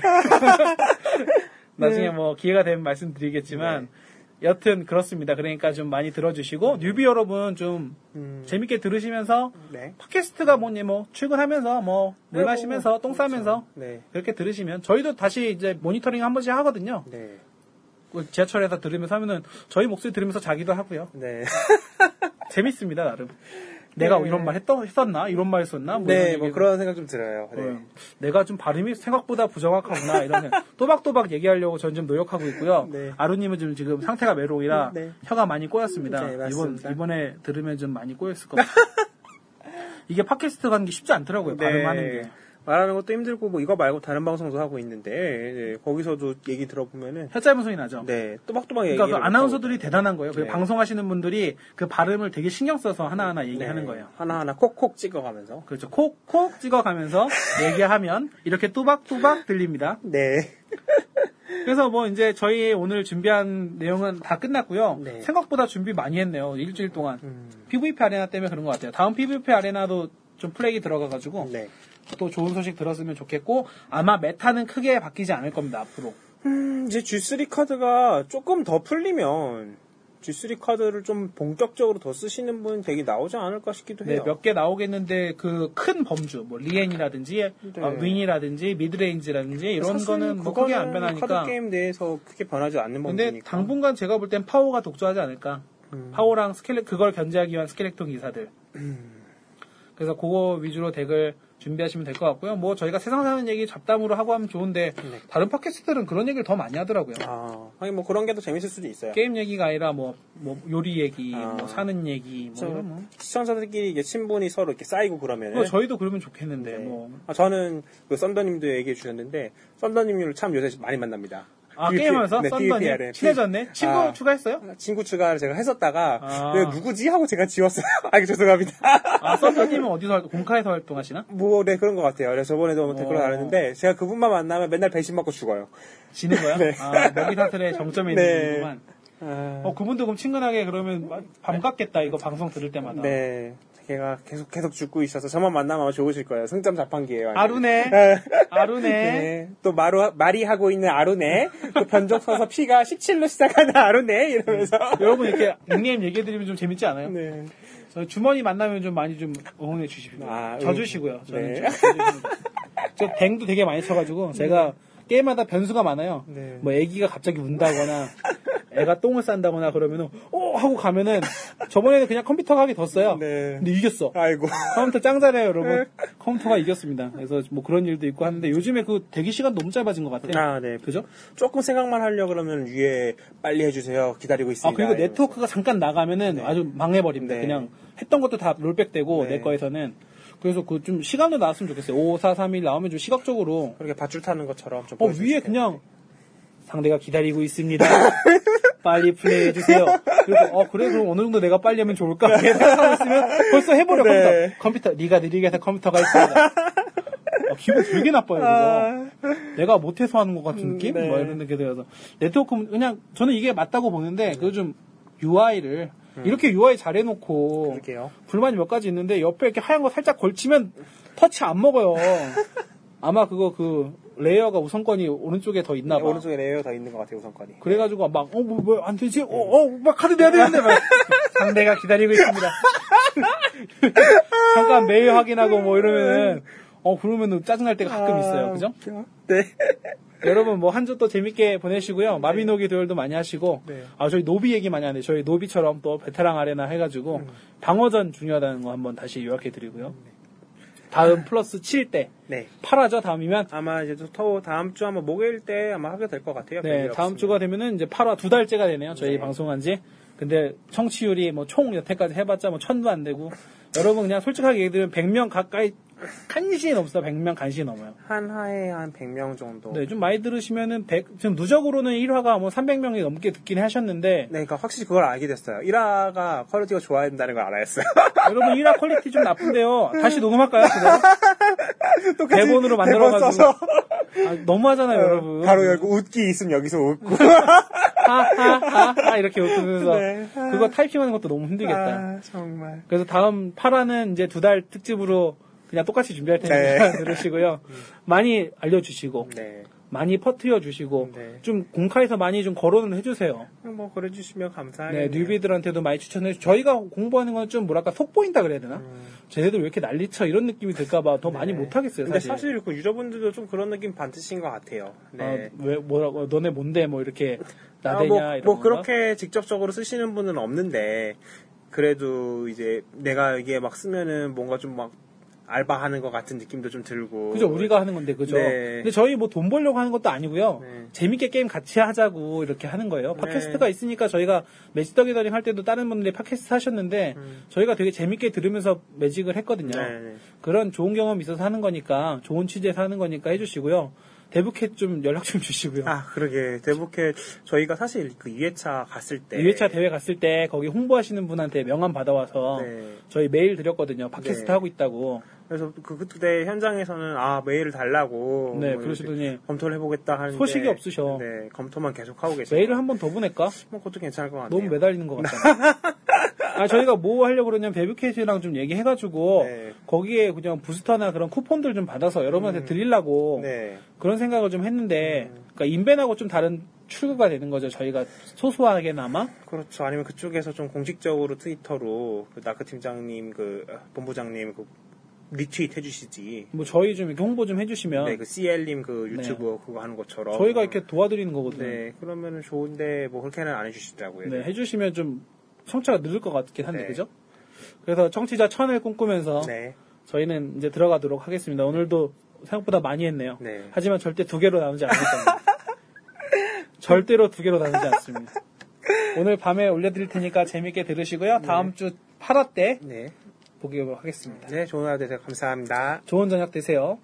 나중에 네. 뭐 기회가 되면 말씀드리겠지만 여튼 그렇습니다. 그러니까 좀 많이 들어주시고 뉴비 여러분 좀 음, 재밌게 들으시면서 네. 팟캐스트가 뭐니 뭐 출근하면서 뭐물 네, 마시면서 뭐, 똥 그렇죠. 싸면서 네. 그렇게 들으시면 저희도 다시 이제 모니터링 한 번씩 하거든요. 네. 그 지하철에서 들으면서 하면은 저희 목소리 들으면서 자기도 하고요. 네. 재밌습니다 나름. 내가 네. 이런 말 했더, 했었나? 이런 말 했었나? 뭐 네, 뭐 그런 생각 좀 들어요. 네. 어, 내가 좀 발음이 생각보다 부정확하구나 이런 또박또박 얘기하려고 전좀 노력하고 있고요. 네. 아루님은 좀 지금 상태가 외로우라 네. 혀가 많이 꼬였습니다. 네, 이번 맞습니다. 이번에 들으면 좀 많이 꼬였을 것 같아요. 이게 팟캐스트 가는 게 쉽지 않더라고요. 발음하는 게. 말하는 것도 힘들고 뭐 이거 말고 다른 방송도 하고 있는데 네, 거기서도 얘기 들어보면은 혀 짧은 소리 나죠. 네 또박또박 얘기. 그러니까 그 아나운서들이 대단한 거예요. 그 네. 방송하시는 분들이 그 발음을 되게 신경 써서 하나하나 얘기하는 거예요. 네. 하나하나 콕콕 찍어가면서. 그렇죠. 콕콕 찍어가면서 얘기하면 이렇게 또박또박 들립니다. 네. 그래서 뭐 이제 저희 오늘 준비한 내용은 다 끝났고요. 네. 생각보다 준비 많이 했네요. 일주일 동안. 음, PVP 아레나 때문에 그런 것 같아요. 다음 PVP 아레나도 좀 플레이 들어가가지고 네. 또 좋은 소식 들었으면 좋겠고 아마 메타는 크게 바뀌지 않을 겁니다 앞으로. 음, 이제 G3 카드가 조금 더 풀리면 G3 카드를 좀 본격적으로 더 쓰시는 분 되게 나오지 않을까 싶기도 네, 해요. 몇개 나오겠는데 그 큰 범주, 뭐 리엔이라든지 네. 어, 윙이라든지 midrange라든지 이런 거는 뭐 크게 안 변하니까. 카드 게임 내에서 크게 변하지 않는 근데 범위니까. 당분간 제가 볼 땐 파워가 독주하지 않을까. 음. 파워랑 스켈레 그걸 견제하기 위한 스켈레톤 기사들. 그래서 그거 위주로 덱을 준비하시면 될 것 같고요. 뭐 저희가 세상 사는 얘기 잡담으로 하고 하면 좋은데 네. 다른 팟캐스트들은 그런 얘기를 더 많이 하더라고요. 아, 하긴 뭐 그런 게 더 재밌을 수도 있어요. 게임 얘기가 아니라 뭐, 뭐 요리 얘기, 아. 뭐 사는 얘기, 뭐 저- 이런 뭐. 시청자들끼리 이게 친분이 서로 이렇게 쌓이고 그러면은. 뭐 저희도 그러면 좋겠는데 네. 뭐. 아, 저는 그 썬더님도 얘기해 주셨는데 썬더님을 참 요새 많이 만납니다. 아 게임하면서 네, 썬더님. 친해졌네. 친구 아. 추가했어요? 친구 추가를 제가 했었다가 아. 왜 누구지 하고 제가 지웠어요. 아, 죄송합니다. 아 썬더님은 어디서 활동, 공카에서 활동하시나? 뭐, 네, 그런 것 같아요. 그래서 저번에도 뭐 댓글 어. 달았는데, 제가 그분만 만나면 맨날 배신 먹고 죽어요. 지는 거야? 네. 아 먹이 사슬의 정점에 있는 네. 분이구만. 아, 어 그분도 그럼 친근하게 그러면 반갑겠다 이거 방송 들을 때마다. 네. 걔가 계속 계속 죽고 있어서 저만 만나면 아마 좋으실 거예요. 승점 자판기예요. 아루네. 네. 아루네. 네. 또 마루, 말이 하고 있는 아루네. 또 변종 서서 피가 17로 시작하는 아루네. 이러면서. 여러분 이렇게 닉네임 얘기해 드리면 좀 재밌지 않아요? 네. 저 주머니 만나면 좀 많이 좀 응원해 주십시오. 아, 져주시고요. 저는 네. 저 댕도 되게 많이 쳐가지고 제가 게임마다 변수가 많아요. 네. 뭐 애기가 갑자기 운다거나 애가 똥을 싼다거나 그러면은 오 하고 가면은 저번에는 그냥 컴퓨터가 하기 뒀어요. 네. 근데 이겼어. 아이고. 컴퓨터 짱 잘해요, 여러분. 컴퓨터가 이겼습니다. 그래서 뭐 그런 일도 있고 하는데 요즘에 그 대기 시간 너무 짧아진 것 같아요. 아, 네. 그죠? 조금 생각만 하려고 그러면 위에 빨리 해주세요. 기다리고 있습니다. 아, 그리고 이러면서. 네트워크가 잠깐 나가면은 아주 망해버립니다. 네. 그냥 했던 것도 다 롤백 되고, 네. 내 거에서는. 그래서 그 좀 시간도 나왔으면 좋겠어요. 5, 4, 3, 1 나오면 좀 시각적으로. 그렇게 밧줄 타는 것처럼 좀 어, 위에 그냥 상대가 기다리고 있습니다. 빨리 플레이해 주세요. 그리고, 어, 그래, 그럼 어느 정도 내가 빨리 하면 좋을까? 생각하고 있으면 벌써 해버려, 네. 컴퓨터. 컴퓨터, 네가 느리게 해서 컴퓨터가 있습니다. 어, 기분 되게 나빠요, 그거. 아, 내가 못해서 하는 것 같은 느낌? 네. 뭐 이런 느낌이 들어서. 네트워크, 그냥, 저는 이게 맞다고 보는데, 그 좀, UI를, 이렇게 UI 잘 해놓고, 그럴게요. 불만이 몇 가지 있는데, 옆에 이렇게 하얀 거 살짝 걸치면, 터치 안 먹어요. 아마 그거 그, layer가 우선권이 오른쪽에 더 있나 봐. 네, 오른쪽에 layer 더 있는 것 같아요, 우선권이. 그래가지고 막, 어, 뭐, 뭐, 안 되지? 어, 어, 막 카드 내야 되는데, 막. 상대가 기다리고 있습니다. 잠깐 메일 확인하고 뭐 이러면은, 어, 그러면은 짜증날 때가 가끔 있어요. 그죠? 네. 여러분 뭐 한 주 또 재밌게 보내시고요. 마비노기 도열도 많이 하시고 네. 아 저희 노비 얘기 많이 하는데 저희 노비처럼 또 베테랑 아레나 해가지고 방어전 중요하다는 거 한번 다시 요약해 드리고요. 다음 플러스 7때 네. 8화죠 다음이면 아마 이제 또 다음 주 아마 목요일 때 아마 하게 될 것 같아요. 네 다음 없으면. 주가 되면은 이제 8화 두 달째가 되네요. 저희 네. 방송한 지. 근데 청취율이 뭐 총 여태까지 해봤자 뭐 천도 안 되고 여러분 그냥 솔직하게 얘기드리면 100명 가까이 간신히 넘습니다. 100명 간신히 넘어요. 한 화에 한 100명 정도. 네, 좀 많이 들으시면은 100, 지금 누적으로는 1화가 뭐 300명이 넘게 듣긴 하셨는데 네, 그러니까 확실히 그걸 알게 됐어요. 1화가 퀄리티가 좋아야 된다는 걸 알았어요. 여러분 1화 퀄리티 좀 나쁜데요. 다시 녹음할까요? 똑같이 대본으로 대본 만들어가지고. 아, 너무하잖아요, 여러분. 가로 열고 웃기 있으면 여기서 웃고. 하하하하 이렇게 웃으면서 네. 그거 타이핑하는 것도 너무 힘들겠다. 아, 정말. 그래서 다음 8화는 이제 두 달 특집으로 그냥 똑같이 준비할 테니까 네. 들으시고요. 많이 알려주시고 네. 많이 퍼트려 주시고 네. 좀 공카에서 많이 좀 거론을 해주세요. 뭐 그래주시면 네, 감사하겠네요. 뉴비들한테도 많이 추천해 주. 저희가 공부하는 건 좀 뭐랄까 속 보인다 그래야 되나? 쟤네들 왜 이렇게 난리쳐 이런 느낌이 들까봐 더 많이 못 하겠어요. 음. 네. 근데 사실. 사실 그 유저분들도 좀 그런 느낌 반드시인 것 같아요. 네. 아, 왜 뭐라고 너네 뭔데 뭐 이렇게 아, 나대냐 뭐, 이런 뭐 건가? 그렇게 직접적으로 쓰시는 분은 없는데 그래도 이제 내가 이게 막 쓰면은 뭔가 좀막 알바하는 것 같은 느낌도 좀 들고. 그죠 우리가 하는 건데 그죠. 네. 근데 저희 뭐 돈 벌려고 하는 것도 아니고요. 네. 재밌게 게임 같이 하자고 이렇게 하는 거예요. 팟캐스트가 있으니까 저희가 매직 더 기더링 할 때도 다른 분들이 팟캐스트 하셨는데 저희가 되게 재밌게 들으면서 매직을 했거든요. 음. 네, 네. 그런 좋은 경험이 있어서 하는 거니까 좋은 취지에서 하는 거니까 해주시고요. 대북해 좀 연락 좀 주시고요. 아, 그러게. 대북해, 저희가 사실 그 2회차 갔을 때. 2회차 대회 갔을 때 거기 홍보하시는 분한테 명함 받아와서 네. 저희 메일 드렸거든요. 팟캐스트 네. 하고 있다고. 그래서 그, 그때 현장에서는, 아, 메일을 달라고. 네, 뭐 그러시더니 검토를 해보겠다 하는데. 소식이 없으셔. 네, 검토만 계속 하고 계세요. 메일을 한 번 더 보낼까? 뭐, 그것도 괜찮을 것 같아요. 너무 매달리는 것 같잖아. 아, 저희가 뭐 하려고 그러냐면 베비케이트랑 좀 얘기해가지고 네. 거기에 그냥 부스터나 그런 쿠폰들 좀 받아서 여러분한테 드리려고 네. 그런 생각을 좀 했는데 그러니까 인벤하고 좀 다른 출구가 되는 거죠. 저희가 소소하게나마 그렇죠. 아니면 그쪽에서 좀 공식적으로 트위터로 그 나크 팀장님, 그 어, 본부장님 그 리트윗 해주시지. 뭐 저희 좀 이렇게 홍보 좀 해주시면 네, 그 CL님 그 유튜브 그거 하는 것처럼. 저희가 이렇게 도와드리는 거거든요. 네, 그러면은 좋은데 뭐 그렇게는 안 해주시더라고요. 네, 해주시면 좀 청취가 늘을 것 같긴 한데 네. 그죠? 그래서 청취자 천을 꿈꾸면서 네, 저희는 이제 들어가도록 하겠습니다. 오늘도 생각보다 많이 했네요. 네. 하지만 절대 두 개로 나누지 않을 겁니다. 절대로 두 개로 나누지 않습니다. 오늘 밤에 올려드릴 테니까 재밌게 들으시고요. 다음 주 8화 때 네, 보기로 하겠습니다. 네, 좋은 하루 되세요. 감사합니다. 좋은 저녁 되세요.